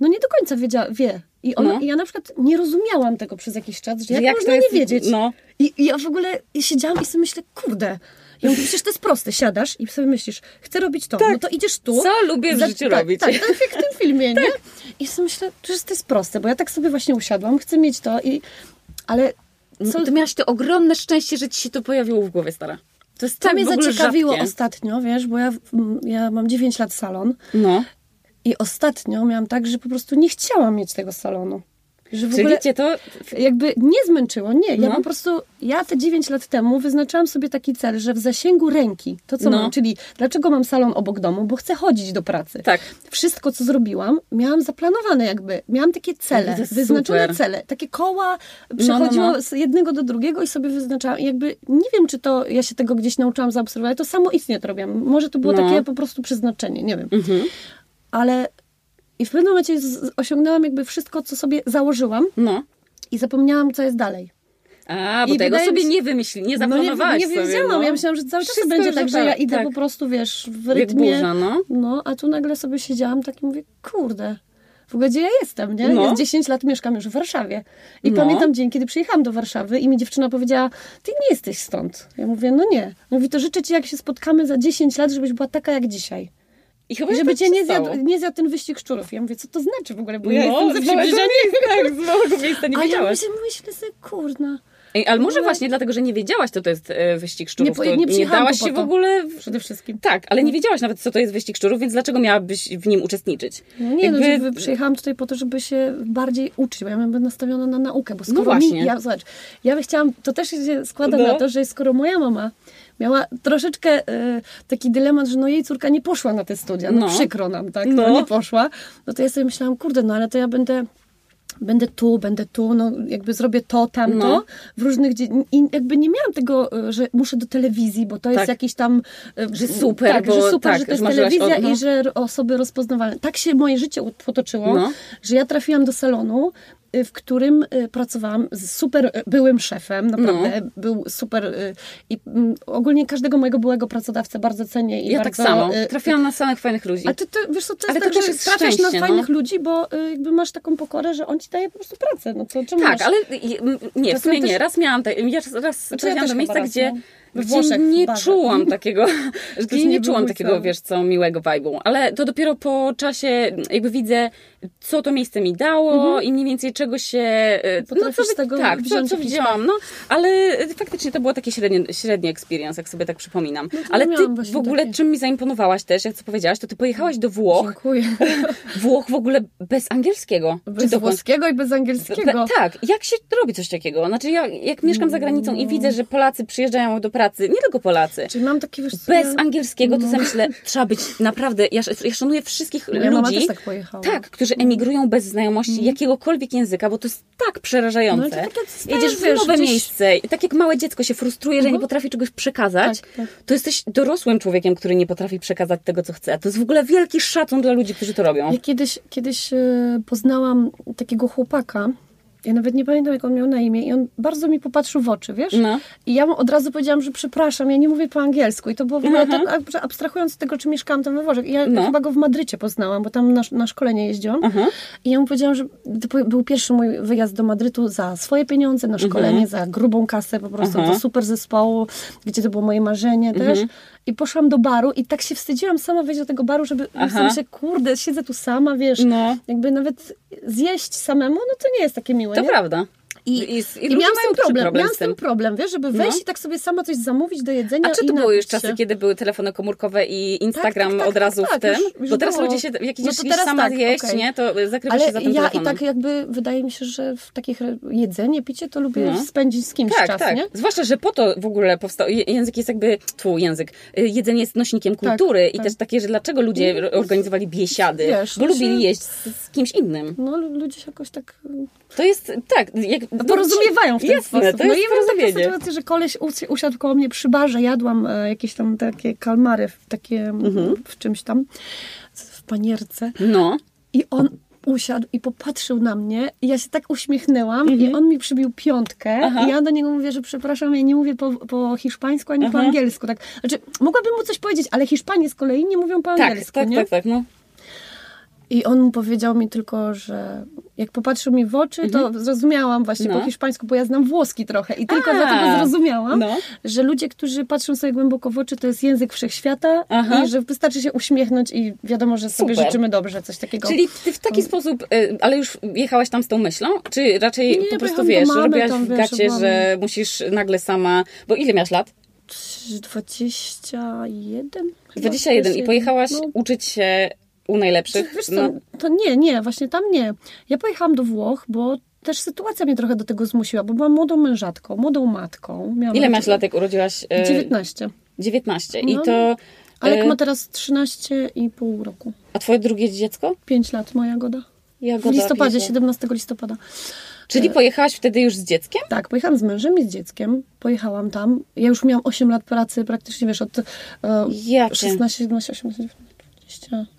no nie do końca wiedziała, wie. I, ona, No. Ja na przykład nie rozumiałam tego przez jakiś czas, że jak, jak można jest- nie wiedzieć. no. I, I ja w ogóle siedziałam i sobie myślę, kurde, Ja mówię, przecież to jest proste, siadasz i sobie myślisz, chcę robić to, no to idziesz tu. Co lubię w za- życiu tak, robić. Tak, tak jak w tym filmie, nie? I sobie myślę, że to jest proste, bo ja tak sobie właśnie usiadłam, chcę mieć to i... Ale co, Ty miałaś to ogromne szczęście, że ci się to pojawiło w głowie, stara. To jest tak mnie zaciekawiło rzadkie. ostatnio, wiesz, bo ja, ja mam 9 lat salon No. I ostatnio miałam tak, że po prostu nie chciałam mieć tego salonu. Że w Czyli cię to... jakby nie zmęczyło, nie. Ja No. po prostu, ja te 9 lat temu wyznaczałam sobie taki cel, że w zasięgu ręki, to co No. mam, czyli dlaczego mam salon obok domu, bo chcę chodzić do pracy. Tak. Wszystko, co zrobiłam, miałam zaplanowane jakby. Miałam takie cele, jest wyznaczone super. cele. Takie koła no, przechodziło no. z jednego do drugiego i sobie wyznaczałam. I jakby nie wiem, czy to ja się tego gdzieś nauczyłam zaobserwować, to samo istnie to robiłam. Może to było No. takie po prostu przeznaczenie, nie wiem. Mhm. Ale i w pewnym momencie osiągnęłam jakby wszystko, co sobie założyłam No. i zapomniałam, co jest dalej. A, bo I tego sobie się- nie wymyśli, nie No nie, zaplanowałaś nie sobie. wiedziałam, no. ja myślałam, że cały czas Wszystko będzie tak, że ja tak, idę tak. po prostu, wiesz, w rytmie. burza, no. No, a tu nagle sobie siedziałam tak i mówię, kurde, w ogóle gdzie ja jestem, nie? No. Jest 10 lat mieszkam już w Warszawie. I No. pamiętam dzień, kiedy przyjechałam do Warszawy i mi dziewczyna powiedziała, ty nie jesteś stąd. Ja mówię, no nie. Mówi, to życzę ci, jak się spotkamy za 10 lat, żebyś była taka jak dzisiaj. I chyba I żeby tak cię nie zjadł, nie zjadł ten wyścig szczurów. Ja mówię, co to znaczy w ogóle, bo ja no, jestem ze z małego przybliżenia. miejsca, tak, z małego miejsca nie A ja wiedziałaś. myślę, myślę sobie, kurna. Ej, ale może No. właśnie dlatego, że nie wiedziałaś, co to jest e, wyścig szczurów, nie nie, przyjechałam dałaś się w ogóle... Przede wszystkim. Tak, ale nie wiedziałaś nawet, co to jest wyścig szczurów, więc dlaczego miałabyś w nim uczestniczyć? No nie, no, Jakby- żeby przyjechałam tutaj po to, żeby się bardziej uczyć, bo ja byłem nastawiona na naukę, bo skoro No właśnie. Mi, ja, zobacz, ja chciałam, to też się składa No. na to, że skoro moja mama miała troszeczkę e, taki dylemat, że no jej córka nie poszła na te studia, no, No. przykro nam, tak, No. no. nie poszła, no to ja sobie myślałam, kurde, no ale to ja będę będę tu, będę tu, no jakby zrobię to, tamto, No. w różnych, i jakby nie miałam tego, e, że muszę do telewizji, bo to jest Tak. jakiś tam... e, Że super, tak, bo że super, tak, że to jest telewizja o- no. i że osoby rozpoznawalne. Tak się moje życie potoczyło, No. że ja trafiłam do salonu, w którym y, pracowałam z super y, byłym szefem, naprawdę, No. był super y, i mm, ogólnie każdego mojego byłego pracodawcę bardzo cenię i Ja bardzo... tak samo. y, Trafiłam na samych fajnych ludzi. a ty, ty, wiesz co, to Ale jest tak, też trafiasz na no. fajnych ludzi, bo y, jakby masz taką pokorę, że on ci daje po prostu pracę. No to czemu Tak, masz... ale nie, w sumie też- nie. Raz miałam, tak, ja raz, ja trafiłam też do miejsca, raz, gdzie, no. Gdzie Włoszech, nie barze. czułam takiego, Też nie, nie czułam takiego, co. wiesz co, miłego vibe'u. Ale to dopiero po czasie jakby widzę, co to miejsce mi dało i mniej więcej czego się... e, No, Potrafisz co, z tego tak, co, co widziałam, no. Ale e, faktycznie to było takie średnie, średni experience, jak sobie tak przypominam. to ale ty w ogóle, takie. czym mi zaimponowałaś też, jak co powiedziałaś, to ty pojechałaś do Włoch, Dziękuję. Włoch w ogóle bez angielskiego. Bez dokąd? włoskiego i bez angielskiego. Be, tak, jak się robi coś takiego? Znaczy, ja, jak mieszkam za granicą i widzę, że Polacy przyjeżdżają do pracy, nie tylko Polacy, Czyli mam takie, wiesz bez ja- angielskiego, to sobie myślę, trzeba być naprawdę. Ja, ja szanuję wszystkich Moja mama ludzi. też tak pojechała. Tak, którzy emigrują bez znajomości jakiegokolwiek języka, bo to jest tak przerażające. No, tak jak Jedziesz w nowe gdzieś- miejsce i tak jak małe dziecko się frustruje, że nie potrafi czegoś przekazać, Tak, tak. to jesteś dorosłym człowiekiem, który nie potrafi przekazać tego, co chce. To jest w ogóle wielki szacun dla ludzi, którzy to robią. Ja kiedyś, kiedyś e, poznałam takiego chłopaka, ja nawet nie pamiętam, jak on miał na imię, i on bardzo mi popatrzył w oczy, wiesz? No. I ja mu od razu powiedziałam, że przepraszam, ja nie mówię po angielsku. I to było w ogóle tak, ab- abstrahując od tego, czy mieszkałam tam we Włoszech. I ja No. chyba go w Madrycie poznałam, bo tam na, na szkolenie jeździłam. I ja mu powiedziałam, że to był- pierwszy mój wyjazd do Madrytu za swoje pieniądze, na szkolenie, za grubą kasę, po prostu do super zespołu, gdzie to było moje marzenie też. I poszłam do baru i tak się wstydziłam sama wejść do tego baru, żeby Aha. sobie myślę, kurde, siedzę tu sama, wiesz, No. jakby nawet zjeść samemu, no to nie jest takie miłe, To nie? prawda. I, I- i, i ludzie miałam z tym problem, problem miałam z tym problem, wiesz, żeby wejść No. i tak sobie sama coś zamówić do jedzenia A czy i to były już czasy, kiedy były telefony komórkowe i Instagram tak, tak, od razu tak, w tym? już- już Bo teraz było. ludzie się, jak No idziesz teraz sama tak, zjeść, okej. nie, to zakrywasz się za tym ja telefonem. i tak jakby, wydaje mi się, że w takich jedzenie, picie to lubię No. spędzić z kimś Tak, czas, tak. nie? Zwłaszcza, że po to w ogóle powstał. Język jest jakby. Twój język. Y, Jedzenie jest nośnikiem kultury i tak. też takie, że dlaczego ludzie No, organizowali biesiady? wiesz, bo no lubili jeść z, kimś innym. No lu- ludzie się jakoś tak To jest tak. Jak, no, porozumiewają w ten Jasne, sposób. To no jest i mam porozumienie. sytuacje, że koleś usi- usiadł koło mnie przy barze, jadłam e, jakieś tam takie kalmary w, takie, Mhm. w czymś tam, w panierce. No. I on usiadł i popatrzył na mnie i ja się tak uśmiechnęłam Mhm. i on mi przybił piątkę Aha. i ja do niego mówię, że przepraszam, ja nie mówię po, po hiszpańsku ani po Aha. angielsku. Tak. Znaczy, mogłabym mu coś powiedzieć, ale Hiszpanie z kolei nie mówią po Tak, angielsku, tak, nie? tak, tak. No. I on powiedział mi tylko, że jak popatrzył mi w oczy, to Mhm. zrozumiałam właśnie No. po hiszpańsku, bo ja znam włoski trochę i tylko A, dlatego zrozumiałam, no. że ludzie, którzy patrzą sobie głęboko w oczy, to jest język wszechświata Aha. i że wystarczy się uśmiechnąć i wiadomo, że sobie Super. życzymy dobrze, coś takiego. Czyli ty w taki sposób, y, ale już jechałaś tam z tą myślą? Czy raczej Nie, po prostu wiesz, mamy, robiłaś tam, w wiesz, gacie, byłam- że musisz nagle sama. Bo ile miałaś lat? 21? Chyba 21 i pojechałaś No. uczyć się u najlepszych. Wiesz no. to nie, nie, właśnie tam nie. Ja pojechałam do Włoch, bo też sytuacja mnie trochę do tego zmusiła, bo byłam młodą mężatką, młodą matką. Miałam Ile masz lat, jak urodziłaś? e, 19. 19. I No. to. Alek e, ma teraz 13,5 roku. A twoje drugie dziecko? 5 lat moja Jagoda. Jagoda, W listopadzie, Jezu. 17 listopada. Czyli pojechałeś wtedy już z dzieckiem? Tak, pojechałam z mężem i z dzieckiem. Pojechałam tam. Ja już miałam 8 lat pracy, praktycznie wiesz, od e, Jakie? 16, 17, 18, 19, 20, 6,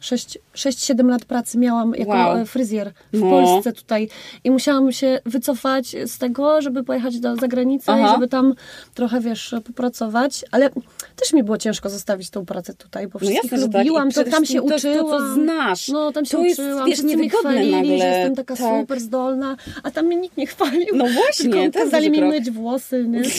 6-7 lat pracy miałam jako Wow. e, fryzjer w No. Polsce tutaj. I musiałam się wycofać z tego, żeby pojechać do zagranicy Aha. i żeby tam trochę, wiesz, popracować. Ale też mi było ciężko zostawić tą pracę tutaj, bo No wszystkich jasne, że tak. lubiłam. I to tam się to- uczyłam. to, co znasz. No, tam się To jest, uczyłam. wiesz, Wszyscy mnie chwalili, nagle. że jestem taka Tak. super zdolna, a tam mnie nikt nie chwalił. No właśnie, Tylko to kazali mi myć włosy, nie?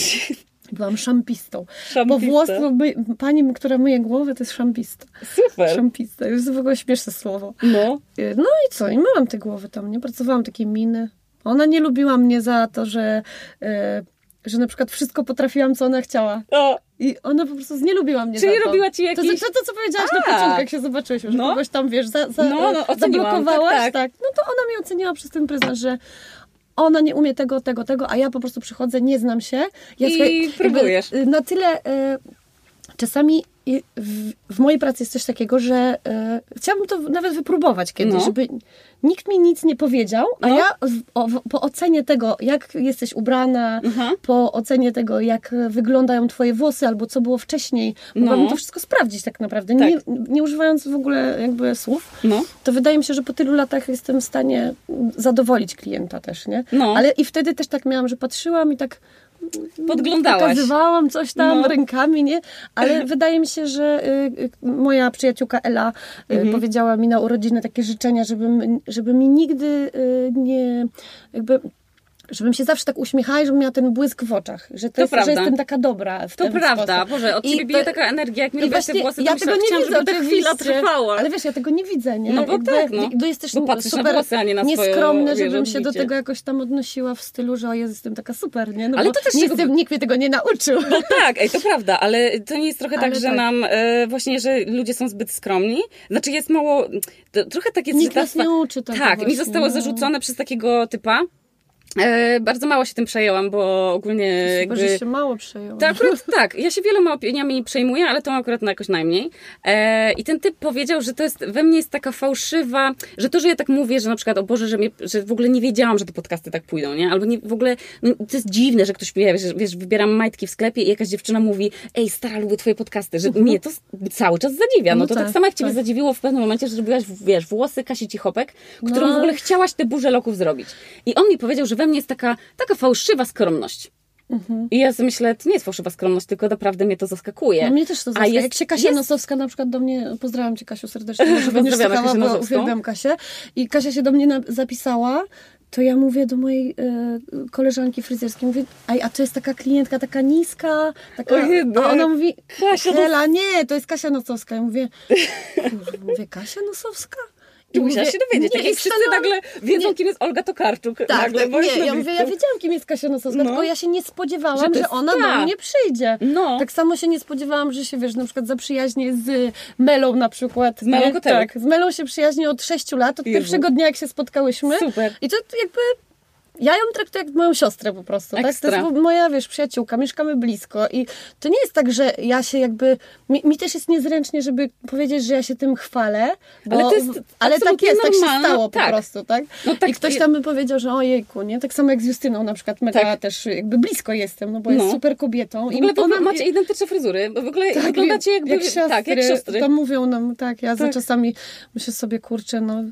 Byłam szampistą. Bo Szampista. włos, to my, pani, która myje głowę, to jest szampista. Super. Szampista. To jest w ogóle śmieszne słowo. No. Y, No i co? I myłam te głowy tam, nie? Pracowałam takie miny. Ona nie lubiła mnie za to, że, e, że na przykład wszystko potrafiłam, co ona chciała. O, I ona po prostu nie lubiła mnie Czyli za to. robiła ci To, jakiś- to, to, co powiedziałaś na A. początku, jak się zobaczyłyśmy, że No. kogoś tam, wiesz, za, za, No, no, zablokowałaś, tak, tak. No to ona mnie oceniała przez ten pryzmat, że ona nie umie tego, tego, tego, a ja po prostu przychodzę, nie znam się. Ja I słuchaj, próbujesz. y, Na tyle... Y, Czasami i w, w mojej pracy jest coś takiego, że e, chciałabym to nawet wypróbować kiedyś, No. żeby nikt mi nic nie powiedział, a No. ja w, o, w, po ocenie tego, jak jesteś ubrana, Mhm. po ocenie tego, jak wyglądają twoje włosy, albo co było wcześniej, mogłabym No. to wszystko sprawdzić tak naprawdę, Tak. Nie, nie używając w ogóle jakby słów. no. To wydaje mi się, że po tylu latach jestem w stanie zadowolić klienta też, nie? No. Ale i wtedy też tak miałam, że patrzyłam i tak Podglądałaś. pokazywałam coś tam No. rękami, nie? Ale wydaje mi się, że y, y, moja przyjaciółka Ela y, Mhm. powiedziała mi na urodziny takie życzenia, żebym, żeby mi nigdy nie jakby żebym się zawsze tak uśmiechała i żebym miała ten błysk w oczach, że, to To jest, prawda. że jestem taka dobra w To prawda, sposób. Boże, od I ciebie bije to- taka energia, jak mi i robiłaś te włosy, to ja myślałam, tego nie widzę żeby ta chwila trwała. Ale wiesz, ja tego nie widzę, nie? No bo tak, no. To jest też Bo super włosy, a nie na swoją, nieskromne, wiesz, żebym się do tego jakoś tam odnosiła w stylu, że o Jezu, jestem taka super, nie? No Ale to też nie jestem, nikt mnie tego nie nauczył. No tak, ej, to prawda, ale to nie jest trochę tak, Ale że tak. nam e, właśnie, że ludzie są zbyt skromni. Znaczy jest mało, to, trochę tak jest, Nikt nas nie uczy tego Tak, mi zostało no. zarzucone przez takiego typa. E, bardzo mało się tym przejęłam, bo ogólnie Chyba, jakby... że się mało przejęło. To akurat tak, ja się wieloma opiniami przejmuję, ale tą akurat na jakoś najmniej. E, I ten typ powiedział, że to jest, we mnie jest taka fałszywa, że to, że ja tak mówię, że na przykład, o Boże, że, mnie, że w ogóle nie wiedziałam, że te podcasty tak pójdą, nie? Albo nie, w ogóle, no, to jest dziwne, że ktoś, wie, wiesz, wiesz, wybieram majtki w sklepie i jakaś dziewczyna mówi, ej, stara, lubię twoje podcasty, że mnie to cały czas zadziwia. No, No to tak, tak, samo jak ciebie tak. zadziwiło w pewnym momencie, że zrobiłaś, wiesz, włosy Kasi Cichopek, którą No. w ogóle chciałaś te burze loków zrobić. I on mi powiedział, że we mnie jest taka, taka fałszywa skromność. I ja sobie myślę, to nie jest fałszywa skromność, tylko naprawdę mnie to zaskakuje. No mnie też to A zaskakuje. jest- Jak się Kasia jest- Nosowska na przykład do mnie, pozdrawiam Cię Kasiu serdecznie, może będziesz słuchała, bo uwielbiam Kasię. I Kasia się do mnie na, zapisała, to ja mówię do mojej e, koleżanki fryzjerskiej, mówię, Aj, a to jest taka klientka, taka niska, taka... Ojej. A ona mówi, Kasia Hela, nie, to jest Kasia Nosowska. Ja mówię, mówię, Kasia Nosowska? I musiałaś się dowiedzieć, nie, tak jak wszyscy nagle wiedzą, nie. kim jest Olga Tokarczuk. Tak, nagle, tak, nie, ja mówię, ja wiedziałam, kim jest Kasia Nosowska, No. tylko ja się nie spodziewałam, Że że, ona ta. do mnie przyjdzie. No. Tak samo się nie spodziewałam, że się, wiesz, na przykład zaprzyjaźnię z Melą na przykład. Z Melą Kotelek. Tak, z Melą się przyjaźnię od 6 lat, od Jezu. pierwszego dnia, jak się spotkałyśmy. Super. I to jakby... Ja ją traktuję jak moją siostrę po prostu, tak? To jest moja, wiesz, przyjaciółka, mieszkamy blisko i to nie jest tak, że ja się jakby... Mi, mi też jest niezręcznie, żeby powiedzieć, że ja się tym chwalę, bo, Ale to jest ale tak jest, tak się normalne, stało po tak. prostu, tak? No tak, I ktoś tam by powiedział, że ojejku, nie? Tak samo jak z Justyną na przykład, mega Tak. też jakby blisko jestem, no bo jest No. super kobietą. W ogóle wy ona- macie identyczne fryzury, bo w ogóle tak, wyglądacie jakby... jak siostry, tak, jak siostry. To mówią nam, tak, ja za Tak. czasami myślę sobie, kurczę, no,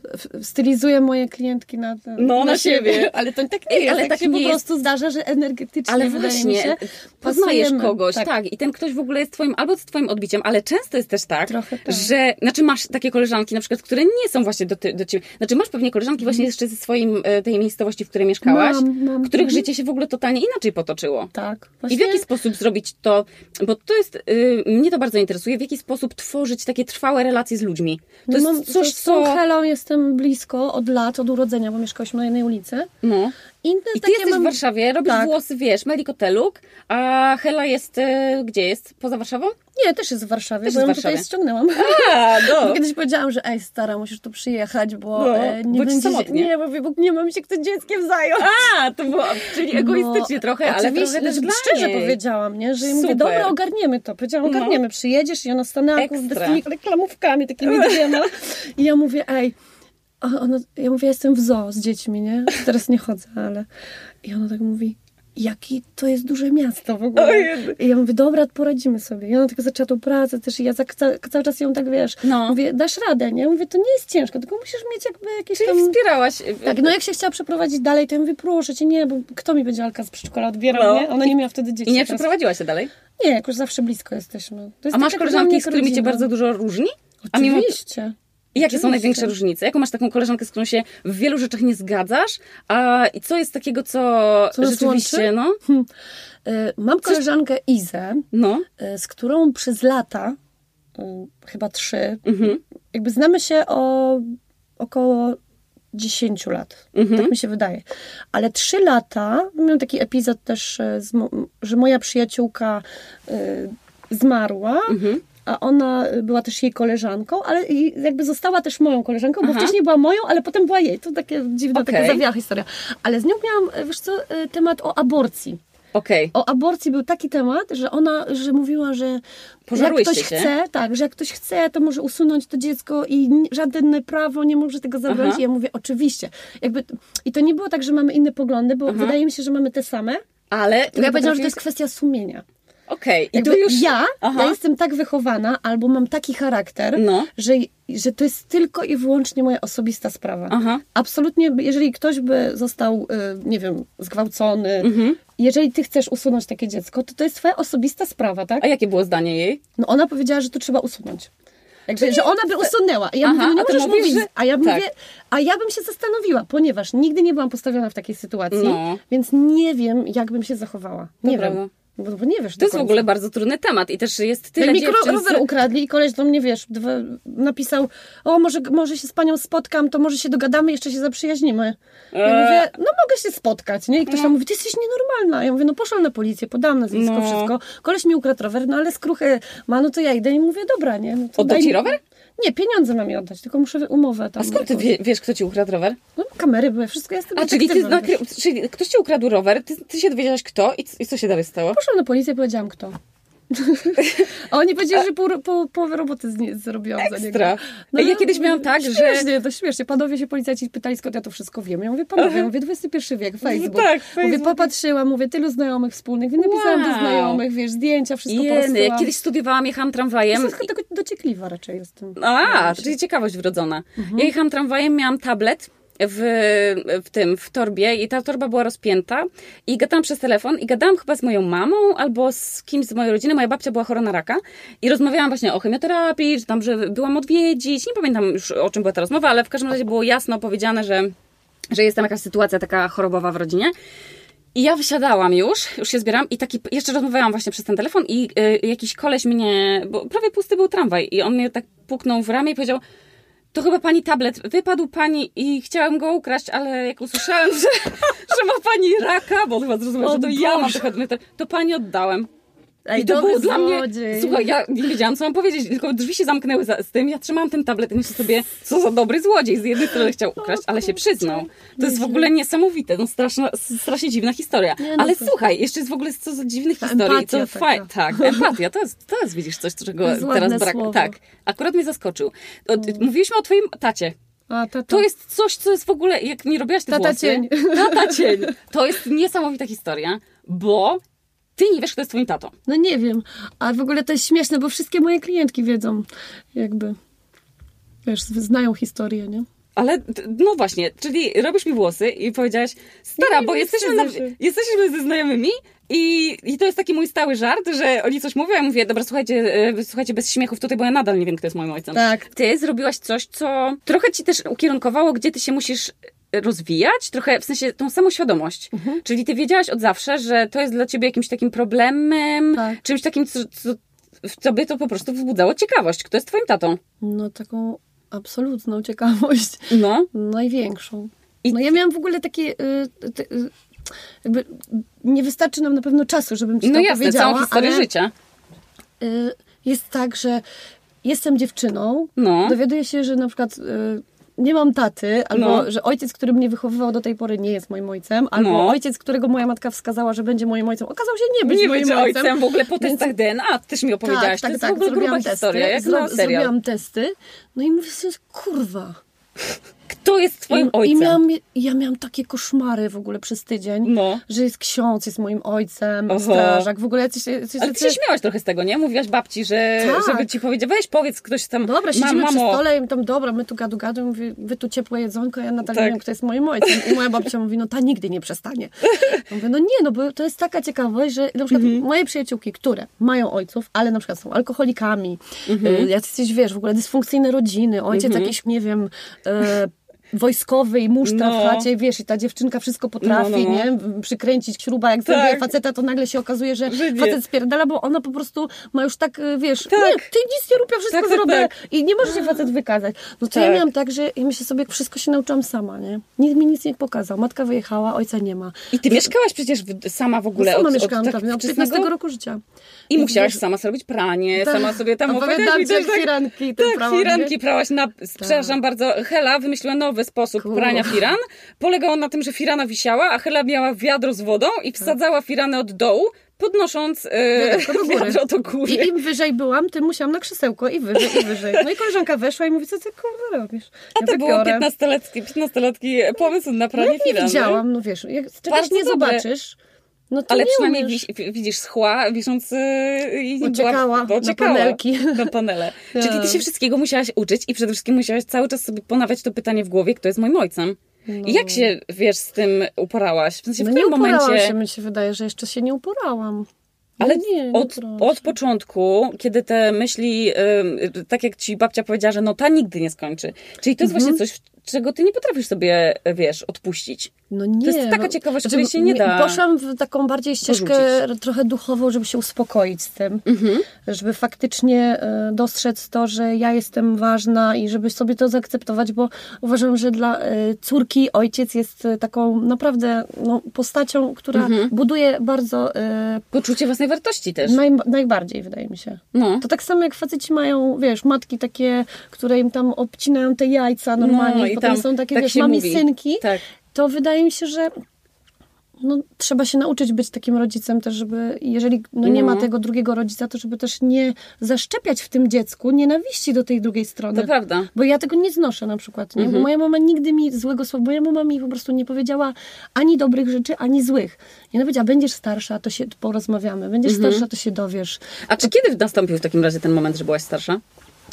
stylizuję moje klientki na, No, na siebie. Ale to tak nie jest. ale tak tak się nie po jest. prostu zdarza, że energetycznie Ale właśnie, się. poznajesz kogoś, tak. Tak. i ten ktoś w ogóle jest twoim, albo z twoim odbiciem, ale często jest też tak, Trochę tak. że, znaczy masz takie koleżanki na przykład, które nie są właśnie do, ty, do ciebie, znaczy masz pewnie koleżanki właśnie jeszcze ze swoim, e, tej miejscowości, w której mieszkałaś, Mam, mam. których Mhm. życie się w ogóle totalnie inaczej potoczyło. Tak. I w Właśnie- jaki sposób zrobić to, bo to jest, y, mnie to bardzo interesuje, w jaki sposób tworzyć takie trwałe relacje z ludźmi. To No jest coś, z co... Helą jestem blisko od lat, od urodzenia, bo mieszkałyśmy na jednej ulicy. No. Inne I ty takie jesteś mam... w Warszawie, robisz Tak. włosy, wiesz, Melikoteluk, a Hela jest, e, gdzie jest? Poza Warszawą? Nie, też jest w Warszawie, Też bo ją tutaj ściągnęłam. A, Bo no. kiedyś powiedziałam, że ej stara, musisz tu przyjechać, bo No, e, nie bo ci będzie... samotnie. Nie, bo, bo nie mam się kto dzieckiem zająć. A, to było, czyli egoistycznie No, trochę, ale trochę też dla szczerze niej. powiedziałam, nie? że jej mówię, dobra, ogarniemy to. Powiedziałam, No. ogarniemy, przyjedziesz i ona stanęła z tymi reklamówkami takimi dwiema. I ja mówię, ej, ona, ja mówię, jestem w zoo z dziećmi, nie? Teraz nie chodzę, ale... I ona tak mówi, jaki to jest duże miasto w ogóle. I ja mówię, dobra, poradzimy sobie. I ona tak zaczęła tą pracę też i ja za, ca, cały czas ją tak, wiesz, No. mówię, dasz radę, nie? Mówię, to nie jest ciężko, tylko musisz mieć jakby jakieś Czyli tam... wspierałaś. e, Tak, no jak się chciała przeprowadzić dalej, to ja mówię, proszę cię, nie, bo kto mi będzie Alka z przedszkola odbierał, No. nie? Ona nie miała wtedy dzieci. I nie teraz. przeprowadziła się dalej? Nie, jakoś zawsze blisko jesteśmy. Jest A masz koleżanki, z którymi cię bardzo dużo różni? A mimo Oczywiście. I jakie są największe różnice? Jaką masz taką koleżankę, z którą się w wielu rzeczach nie zgadzasz? A i co jest takiego, co, Co rzeczywiście, łączy? no? Hm. Y, Mam koleżankę Izę, No. y, z którą przez lata, y, chyba trzy, Mhm. jakby znamy się o około 10 lat. Mhm. Tak mi się wydaje. Ale trzy lata, miałam taki epizod też, e, że moja przyjaciółka zmarła, Mhm. A ona była też jej koleżanką, ale jakby została też moją koleżanką, bo Aha. wcześniej była moją, ale potem była jej. To takie dziwna, Okej. taka zawiała historia. Ale z nią miałam, wiesz co, e, temat o aborcji. Okej. O aborcji był taki temat, że ona, że mówiła, że jak Pożarłyście ktoś się? chce, tak, że jak ktoś chce, to może usunąć to dziecko i żadne prawo nie może tego zabrać. Aha. I ja mówię, oczywiście. Jakby, I to nie było tak, że mamy inne poglądy, bo wydaje mi się, że mamy te same. Ale... Ja powiedziałam, że to jest kwestia sumienia. Okej. Jakby tu już... ja, Aha. ja jestem tak wychowana, albo mam taki charakter, No. że, że to jest tylko i wyłącznie moja osobista sprawa. Aha. Absolutnie, jeżeli ktoś by został, y, nie wiem, zgwałcony, Mhm. jeżeli ty chcesz usunąć takie dziecko, to to jest twoja osobista sprawa, tak? A jakie było zdanie jej? No ona powiedziała, że to trzeba usunąć. Jakby, że ona by usunęła. I ja Aha, mówię, no nie możesz mówisz, mówić. że- A ja tak. mówię, a ja bym się zastanowiła, ponieważ nigdy nie byłam postawiona w takiej sytuacji, No. więc nie wiem, jak bym się zachowała. Nie To wiem. Bo, bo nie wiesz To jest w ogóle bardzo trudny temat i też jest tyle Jak mi rower ukradli i koleś do mnie, wiesz, napisał, o, może, może się z panią spotkam, to może się dogadamy, jeszcze się zaprzyjaźnimy. Ja Eee. mówię, no mogę się spotkać, nie? I ktoś tam mówi, ty jesteś nienormalna. Ja mówię, no poszłam na policję, podałam nazwisko, No. wszystko. Koleś mi ukradł rower, no ale skruchę ma, no to ja idę i mówię, dobra, nie? No to Oddał ci rower? Nie, pieniądze mam mi oddać, tylko muszę umowę tam. A skąd ty wie, wiesz, kto ci ukradł rower? No kamery były, wszystko, ja jestem A, czyli, ty czyli ktoś ci ukradł rower, ty, ty się dowiedziałaś kto i, i co się dalej stało? Poszłam na policję i powiedziałam, kto. A oni powiedzieli, że pół, pół, połowę roboty z zrobiłam za niego. Ekstra. ja kiedyś miałam tak, że- Śmiesznie, to śmiesznie. Panowie się policjanci pytali, skąd ja to wszystko wiem. Ja mówię, panowie, mówię, XXI wiek, Facebook. tak, Mówię, Facebook. popatrzyłam, mówię, tylu znajomych wspólnych, więc napisałam do Wow. znajomych, wiesz, zdjęcia, wszystko Jeny, jak kiedyś studiowałam, jechałam tramwajem. Jestem tylko dociekliwa raczej jestem. A, czyli ciekawość wrodzona. Mhm. Ja jechałam tramwajem, miałam tablet w, w tym, w torbie i ta torba była rozpięta i gadałam przez telefon i gadałam chyba z moją mamą albo z kimś z mojej rodziny. Moja babcia była chora na raka i rozmawiałam właśnie o chemioterapii, że tam, że byłam odwiedzić. Nie pamiętam już o czym była ta rozmowa, ale w każdym razie było jasno powiedziane, że, że jest tam jakaś sytuacja taka chorobowa w rodzinie. I ja wysiadałam już, już się zbieram i taki, jeszcze rozmawiałam właśnie przez ten telefon i y, jakiś koleś mnie, bo prawie pusty był tramwaj i on mnie tak puknął w ramię i powiedział, to chyba pani tablet, wypadł pani i chciałem go ukraść, ale jak usłyszałem, że, że ma pani raka, bo chyba zrozumiał, O że to ja mam Boże. to, to pani oddałem. Ej, I to było dla mnie. Słuchaj, ja nie wiedziałam, co mam powiedzieć, tylko drzwi się zamknęły za, z tym. Ja trzymałam ten tablet i myślę sobie, co za dobry złodziej. Z jednej strony chciał ukraść, ale się przyznał. To jest w ogóle niesamowite. No, straszna, strasznie dziwna historia. Nie, no ale to- słuchaj, jeszcze jest w ogóle co za dziwnych Ta historii. co taka. tak, empatia. To jest, to jest, widzisz, coś, czego jest teraz brak. słowo. Tak, akurat mnie zaskoczył. O, ty- Mówiliśmy o twoim tacie. A. To jest coś, co jest w ogóle, jak mi robiłaś te Tata włosy. cień. Tata cień. To jest niesamowita historia, bo ty nie wiesz, kto jest twoim tatą. No nie wiem, a w ogóle to jest śmieszne, bo wszystkie moje klientki wiedzą, jakby, wiesz, znają historię, nie? Ale, no właśnie, czyli robisz mi włosy i powiedziałaś, stara, Nie, bo nie jesteśmy, na, jesteśmy ze znajomymi i, i to jest taki mój stały żart, że oni coś mówią, ja mówię, dobra, słuchajcie, e, słuchajcie, bez śmiechów tutaj, bo ja nadal nie wiem, kto jest moim ojcem. Tak. Ty zrobiłaś coś, co trochę ci też ukierunkowało, gdzie ty się musisz rozwijać, trochę w sensie tą samą świadomość. Mhm. Czyli ty wiedziałaś od zawsze, że to jest dla ciebie jakimś takim problemem, Tak. czymś takim, co, co w tobie to po prostu wzbudzało ciekawość. Kto jest twoim tatą? No taką absolutną ciekawość. No. Największą. I- No ja miałam w ogóle takie... Y, y, jakby nie wystarczy nam na pewno czasu, żebym ci No to jasne, powiedziała, całą historię życia. y, jest tak, że jestem dziewczyną, No. dowiaduję się, że na przykład y, nie mam taty, albo No. że ojciec, który mnie wychowywał do tej pory nie jest moim ojcem, albo No. ojciec, którego moja matka wskazała, że będzie moim ojcem, okazał się nie być nie moim ojcem. ojcem w ogóle po Więc- testach DNA. Też mi opowiedziałaś. to jest w ogóle gruba zrobiłam historia, jak zro-. Zrobiłam testy, no i mówię sobie, kurwa. Kto jest twoim I, ojcem? I miałam, ja miałam takie koszmary w ogóle przez tydzień, No. że jest ksiądz, jest moim ojcem, Oho. strażak, w ogóle jacyś... jacyś Ale ty się śmiałaś trochę z tego, nie? Mówiłaś babci, że Tak. żeby ci powiedzieć, weź powiedz ktoś tam, Dobra, siedzimy przy mamo, stole i tam, dobra, my tu gadu gadu, mówię, wy tu ciepłe jedzonko, ja nadal Tak. nie wiem, kto jest moim ojcem. I moja babcia mówi, no ta nigdy nie przestanie. Ja Mówię, no nie, no bo to jest taka ciekawość, że na przykład Mhm. moje przyjaciółki, które mają ojców, ale na przykład są alkoholikami, Mhm. y, jacyś, wiesz, w ogóle dysfunkcyjne rodziny, ojciec jakiś, nie wiem... E, wojskowy i musztra No. w chacie, wiesz, i ta dziewczynka wszystko potrafi, No, no, no. nie? Przykręcić śruba, jak Tak. zabije faceta, to nagle się okazuje, że nie. facet spierdala, bo ona po prostu ma już tak, y, wiesz, Tak. nie, ty nic nie rób, ja wszystko Tak, tak, zrobię. tak. I nie może się facet wykazać. No to ja Tak. miałam tak, że ja myślę sobie, wszystko się nauczyłam sama, nie? Nikt mi nic nie pokazał. Matka wyjechała, ojca nie ma. I ty mieszkałaś przecież sama w ogóle No sama od, mieszkałam od tam, tak od wczesnego? 15 roku życia. I musiałaś wiesz, sama zrobić pranie, tak, sama sobie tam ci mi też firanki i ten Tak, firanki nie? prałaś na... Przepraszam bardzo, Hela wymyśliła nowy sposób prania firan. Polegał na tym, że firana wisiała, a Hela miała wiadro z wodą i wsadzała firanę od dołu, podnosząc e, do góry. wiadro do góry. I im wyżej byłam, tym musiałam na krzesełko i wyżej, i wyżej. No i koleżanka weszła i mówi, co ty kurwa robisz? A Ja to tak było biorę. 15-letki, 15-letki pomysł na No pranie nie firany. widziałam, no wiesz, jak czegoś Bardzo nie dobre. zobaczysz, no to Ale nie przynajmniej widzisz schła wisząc yy, i Uciekała była, na panelki. na panele. Czyli ty Tak. się wszystkiego musiałaś uczyć i przede wszystkim musiałaś cały czas sobie ponawiać to pytanie w głowie, kto jest moim ojcem. I jak się, wiesz, z tym uporałaś? W sensie No w nie którym uporałam momencie... się, mi się wydaje, że jeszcze się nie uporałam. Ale nie, nie od, uporałam od początku, kiedy te myśli, tak jak ci babcia powiedziała, że no ta nigdy nie skończy. Czyli to jest Mhm. właśnie coś, czego ty nie potrafisz sobie, wiesz, odpuścić. No nie. jest taka no, ciekawość, której się nie da Poszłam w taką bardziej ścieżkę porzucić. trochę duchową, żeby się uspokoić z tym. Mhm. Żeby faktycznie e, dostrzec to, że ja jestem ważna i żeby sobie to zaakceptować, bo uważam, że dla e, córki ojciec jest e, taką naprawdę no, postacią, która Mhm. buduje bardzo Poczucie własnej wartości też. naj, najbardziej, wydaje mi się. No. To tak samo jak faceci mają, wiesz, matki takie, które im tam obcinają te jajca normalnie, No, i potem tam są takie, tak wiesz, mami mówi. synki, Tak. To wydaje mi się, że no, trzeba się nauczyć być takim rodzicem też, żeby jeżeli no, nie ma No. tego drugiego rodzica, to żeby też nie zaszczepiać w tym dziecku nienawiści do tej drugiej strony. To prawda. Bo ja tego nie znoszę na przykład. Nie? Mhm. Bo moja mama nigdy mi złego słowa, moja mama mi po prostu nie powiedziała ani dobrych rzeczy, ani złych. I ona powiedziała, będziesz starsza, to się porozmawiamy. Będziesz Mhm. starsza, to się dowiesz. A czy kiedy nastąpił w takim razie ten moment, że byłaś starsza?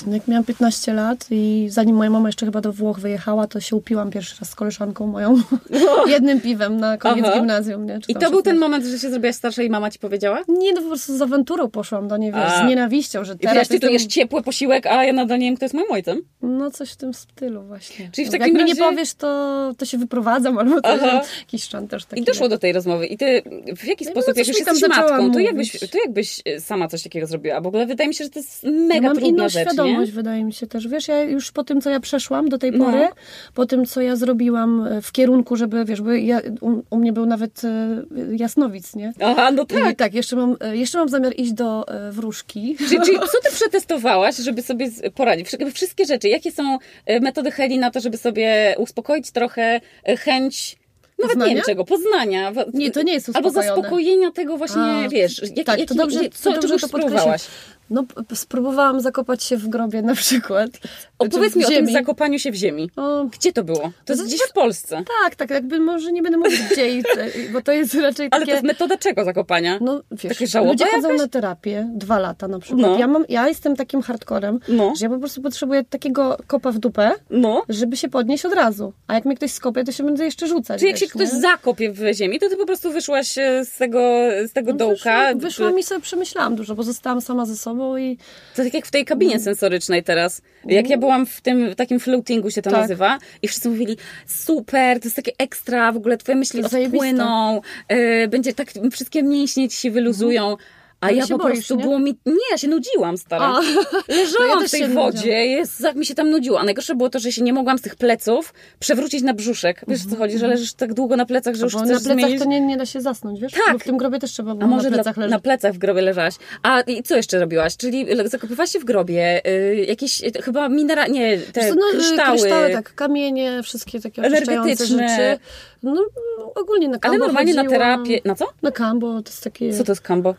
No Jak miałam 15 lat i zanim moja mama jeszcze chyba do Włoch wyjechała, to się upiłam pierwszy raz z koleżanką moją jednym piwem na koniec Aha. gimnazjum. Nie? I to był ten 16. moment, że się zrobiłaś starsza i mama ci powiedziała? Nie, no po prostu z awanturą poszłam do niej, wiesz, z nienawiścią, że I teraz teraz ty tu jestem... jesz ciepły posiłek, a ja nadal nie wiem, kto jest moim ojcem. No coś w tym stylu właśnie. Czyli w Jak takim mi nie razie- powiesz, to, to się wyprowadzam albo Aha. jakiś szantaż taki. I doszło do tej rozmowy. I ty w jaki No, sposób, jak już jesteś matką, to jakbyś, to jakbyś e, sama coś takiego zrobiła? Bo w ogóle wydaje mi się, że to jest Ja mega mam trudna rzecz, świadomość, nie? wydaje mi się też. Wiesz, ja już po tym, co ja przeszłam do tej No. pory, po tym, co ja zrobiłam e, w kierunku, żeby, wiesz, bo ja, u, u mnie był nawet e, jasnowic, nie? Aha, no I tak. tak, jeszcze mam, e, jeszcze mam zamiar iść do wróżki. Czyli, czyli co ty przetestowałaś, żeby sobie poradzić? Wszy- Wszystkie rzeczy. Jakie są metody Heli na to, żeby sobie uspokoić trochę chęć nawet nie Poznania? wiem czego, poznania. Nie, to nie jest Albo uspokojone. zaspokojenia tego właśnie, A, wiesz, jak, tak, to jaki- dobrze- co, to dobrze to. No, spróbowałam zakopać się w grobie na przykład. Opowiedz Znaczy, mi o tym ziemi. zakopaniu się w ziemi. O, Gdzie to było? To jest to gdzieś w Polsce. tak, tak, jakby może nie będę mówić gdzie, i- bo to jest raczej Ale takie... to jest metoda czego zakopania? No wiesz, ludzie chodzą jakaś? na terapię dwa lata na przykład. No. Ja, mam, ja jestem takim hardcorem, No. że ja po prostu potrzebuję takiego kopa w dupę, No. żeby się podnieść od razu. A jak mnie ktoś skopie, to się będę jeszcze rzucać. Czy jak się wiesz, ktoś nie? zakopie w ziemi, to ty po prostu wyszłaś e, z tego, z tego No, dołka. Wyszło, wyszło mi sobie, przemyślałam dużo, bo zostałam sama ze sobą i To tak jak w tej kabinie sensorycznej teraz. Jak ja byłam w tym takim floatingu się to Tak. nazywa i wszyscy mówili super, to jest takie ekstra, w ogóle twoje myśli zajebiste. odpłyną, e, będzie tak, wszystkie mięśnie ci się wyluzują. A Ale ja po boisz, prostu nie? było mi. Nie, ja się nudziłam, stara. A. Leżałam ja w tej wodzie, nudziłam. jest, jak mi się tam nudziło. A najgorsze było to, że się nie mogłam z tych pleców przewrócić na brzuszek. Wiesz o co chodzi, że leżysz tak długo na plecach, że już Mhm, chcesz na plecach zmienić. to nie, nie da się zasnąć, wiesz? Tak. Bo w tym grobie też trzeba było A może na plecach leżeć. na plecach w grobie leżałaś. A i co jeszcze robiłaś? Czyli zakopywałaś się w grobie, y, jakieś y, chyba minera... Nie, te Wiesz no, y, kryształy. kryształy, tak, kamienie, wszystkie takie oczyszczające Energetyczne. rzeczy. No, ogólnie na kambo Ale normalnie na chodziłam. terapię... Na co? Na kambo, to jest takie, Co to jest kambo?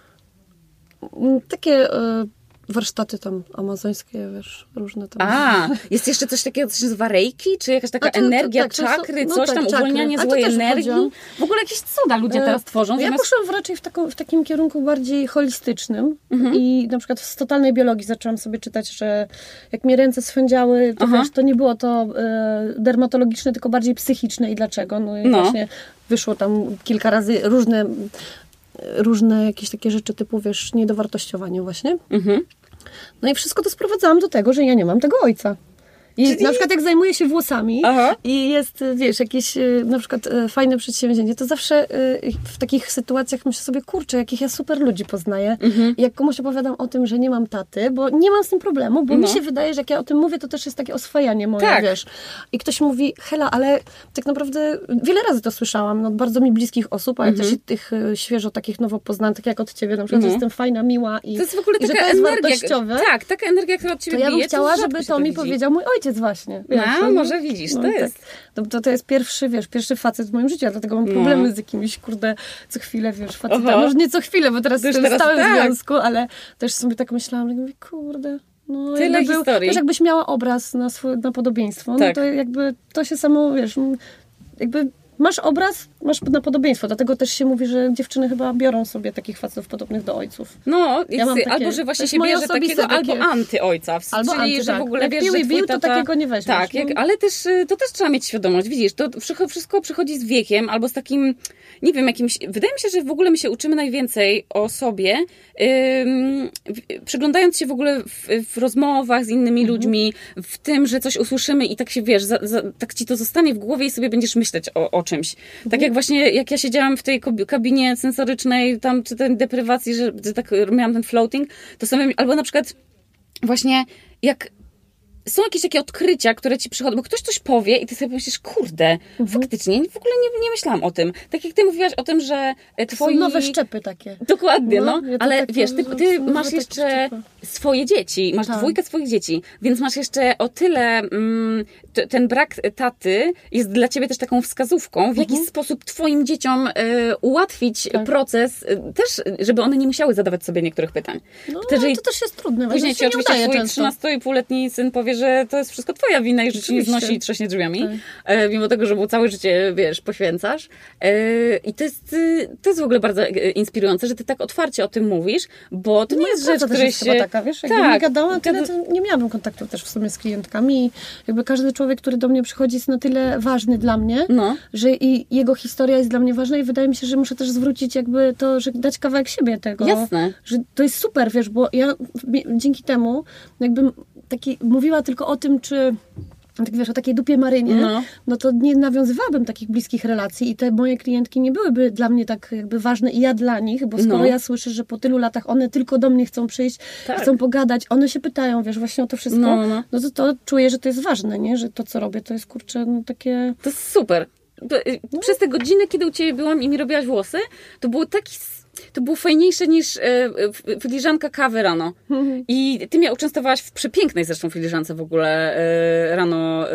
Takie e, warsztaty tam amazońskie, wiesz, różne tam. A, jest jeszcze coś takiego, co się nazywa reiki? Czy jakaś taka to- to- energia, tak, czakry, no coś tak, tam, czakry. uwolnianie złej energii? wchodziłam. W ogóle jakieś cuda ludzie E, teraz tworzą. Ja zamiast... poszłam raczej w, taką, w takim kierunku bardziej holistycznym Mhm. i na przykład z totalnej biologii zaczęłam sobie czytać, że jak mnie ręce swędziały, to Aha. wiesz, to nie było to e, dermatologiczne, tylko bardziej psychiczne i dlaczego. No i No. właśnie wyszło tam kilka razy różne różne jakieś takie rzeczy typu, wiesz, niedowartościowanie właśnie. Mhm. No i wszystko to sprowadzałam do tego, że ja nie mam tego ojca. I Czyli- na przykład jak zajmuję się włosami Aha. i jest, wiesz, jakieś y, na przykład y, fajne przedsięwzięcie, to zawsze y, w takich sytuacjach myślę sobie, kurczę, jakich ja super ludzi poznaję. Mhm. I jak komuś opowiadam o tym, że nie mam taty, bo nie mam z tym problemu, bo mi No. się wydaje, że jak ja o tym mówię, to też jest takie oswajanie moje, Tak. wiesz. I ktoś mówi, Hela, ale tak naprawdę wiele razy to słyszałam, no, od bardzo mi bliskich osób, ale Mhm. też i tych świeżo takich nowo poznanych, tak jak od ciebie, na przykład, że No. jestem fajna, miła i, To jest w ogóle i że taka to jest energia. wartościowe. Tak, taka energia, która od ciebie To ja bym bije. chciała, rzadko żeby to mi widzi. powiedział mój ojciec właśnie. A, no, może widzisz, to jest. Tak. To, to jest pierwszy, wiesz, pierwszy facet w moim życiu, dlatego mam No. problemy z jakimiś, kurde, co chwilę, wiesz, facetami. Aha. Może nie co chwilę, bo teraz jestem w stałym tak. związku, ale też sobie tak myślałam, że mówię, kurde, no Tyle jakby był, historii. Wiesz, jakbyś miała obraz na, swój, na podobieństwo, Tak. no to jakby to się samo, wiesz, jakby masz obraz, masz na podobieństwo, dlatego też się mówi, że dziewczyny chyba biorą sobie takich facetów podobnych do ojców. No, jest, mam takie- albo że to właśnie się bierze takiego, takie- albo antyojca. w- Albo czyli, anty, że w tak. ogóle Jak wiesz, że bił, to tata... takiego nie weźmiesz, Tak, jak, no. ale też y, to też trzeba mieć świadomość. Widzisz, to wszystko przychodzi z wiekiem, albo z takim, nie wiem, jakimś... Wydaje mi się, że w ogóle my się uczymy najwięcej o sobie, ym, w- przyglądając się w ogóle w, w rozmowach z innymi Mhm. ludźmi, w tym, że coś usłyszymy i tak się, wiesz, za, za, tak ci to zostanie w głowie i sobie będziesz myśleć o, o czymś. Tak Mhm. jak właśnie, jak ja siedziałam w tej kabinie sensorycznej, tam, czy tej deprywacji, że, że tak miałam ten floating, to sobie, albo na przykład właśnie jak są jakieś takie odkrycia, które ci przychodzą, bo ktoś coś powie i ty sobie myślisz, kurde, Mhm. faktycznie, w ogóle nie, nie myślałam o tym. Tak jak ty mówiłaś o tym, że e, To twoi... są nowe szczepy takie. Dokładnie, No, no. ja to Ale tak wiesz, ty, ty masz jeszcze swoje dzieci, masz Tak. dwójkę swoich dzieci, więc masz jeszcze o tyle mm, ten brak taty jest dla ciebie też taką wskazówką, w jaki sposób twoim dzieciom y, ułatwić Mhm. Tak. proces, y, też, żeby one nie musiały zadawać sobie niektórych pytań. No, ale to też jest trudne. Później ci oczywiście twój często. 13,5-letni syn powie, że to jest wszystko twoja wina i że ci nie znosi i trzaśnie drzwiami, Tak. e, mimo tego, że mu całe życie, wiesz, poświęcasz. E, I to jest, y, to jest w ogóle bardzo e, inspirujące, że ty tak otwarcie o tym mówisz, bo to nie jest rzecz, jest się... chyba taka, wiesz, jakbym tak, nie gadała to nie miałabym kontaktu też w sumie z klientkami. Jakby każdy człowiek, który do mnie przychodzi jest na tyle ważny dla mnie, No. że i jego historia jest dla mnie ważna i wydaje mi się, że muszę też zwrócić jakby to, że dać kawałek siebie tego. Jasne. Że to jest super, wiesz, bo ja dzięki temu jakbym taki mówiła tylko o tym, czy tak wiesz, o takiej dupie Marynie, No. no. to nie nawiązywałabym takich bliskich relacji i te moje klientki nie byłyby dla mnie tak jakby ważne i ja dla nich, bo skoro No. ja słyszę, że po tylu latach one tylko do mnie chcą przyjść, Tak. chcą pogadać, one się pytają, wiesz, właśnie o to wszystko, No, no, no. to, to czuję, że to jest ważne, nie? Że to, co robię, to jest, kurczę, no takie... To jest super. Y, No. Przez te godziny, kiedy u ciebie byłam i mi robiłaś włosy, to był taki to było fajniejsze niż e, filiżanka kawy rano. I ty mnie uczęstowałaś w przepięknej zresztą filiżance w ogóle e, rano e,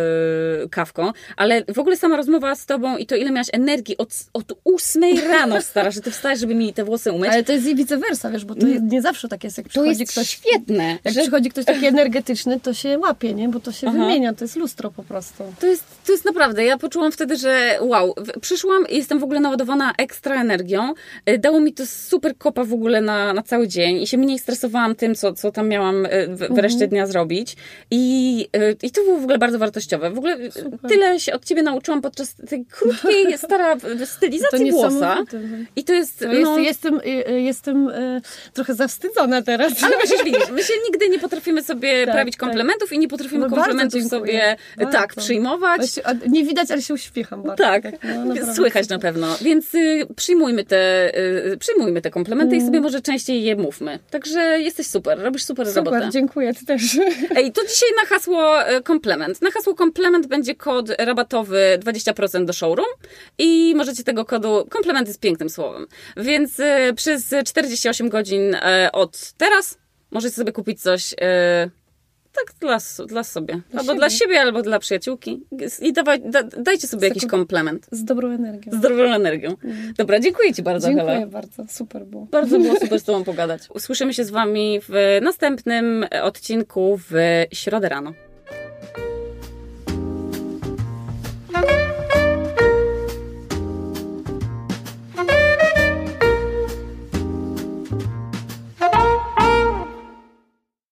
kawką, ale w ogóle sama rozmowa z tobą i to ile miałaś energii od, od ósmej rano stara, że ty wstajesz, żeby mi te włosy umyć. Ale to jest i vice versa, wiesz, bo to jest, nie zawsze tak jest, jak to przychodzi jest ktoś... świetne. Jak że przychodzi ktoś taki energetyczny, to się łapie, nie? Bo to się Aha. wymienia, to jest lustro po prostu. To jest, to jest naprawdę, ja poczułam wtedy, że wow, przyszłam i jestem w ogóle naładowana ekstra energią. Dało mi to super kopa w ogóle na, na cały dzień i się mniej stresowałam tym, co, co tam miałam y, w, w reszcie dnia zrobić. I, y, I to było w ogóle bardzo wartościowe. W ogóle y, tyle się od ciebie nauczyłam podczas tej krótkiej, stara w- To stylizacji włosa. niesamowite. I to jest, To no, jest, jestem y, y, jestem y, trochę zawstydzona teraz. ale przecież widzisz, my się nigdy nie potrafimy sobie Tak, prawić tak. komplementów i nie potrafimy No komplementów sobie Bardzo. tak przyjmować. Właśnie, Nie widać, ale się uśmiecham bardzo. Tak, no, naprawdę. słychać na pewno. Więc y, przyjmujmy, te, y, przyjmujmy te komplementy i sobie może częściej je mówmy. Także jesteś super, robisz super, Super, robotę. dziękuję, ty też. Ej, to dzisiaj na hasło y, komplement. Na hasło komplement będzie kod rabatowy 20% do showroom i możecie tego kodu, komplement jest pięknym słowem, więc y, przez 48 godzin y, od teraz możecie sobie kupić coś... tak dla, dla sobie. albo siebie. dla siebie, albo dla przyjaciółki. I dawaj, da, dajcie sobie jakiś taką- komplement. Z dobrą energią. Z dobrą energią. Dobra, dziękuję Ci bardzo, Dziękuję Hela. bardzo, super było. Bardzo było super z Tobą pogadać. Usłyszymy się z Wami w następnym odcinku w środę rano.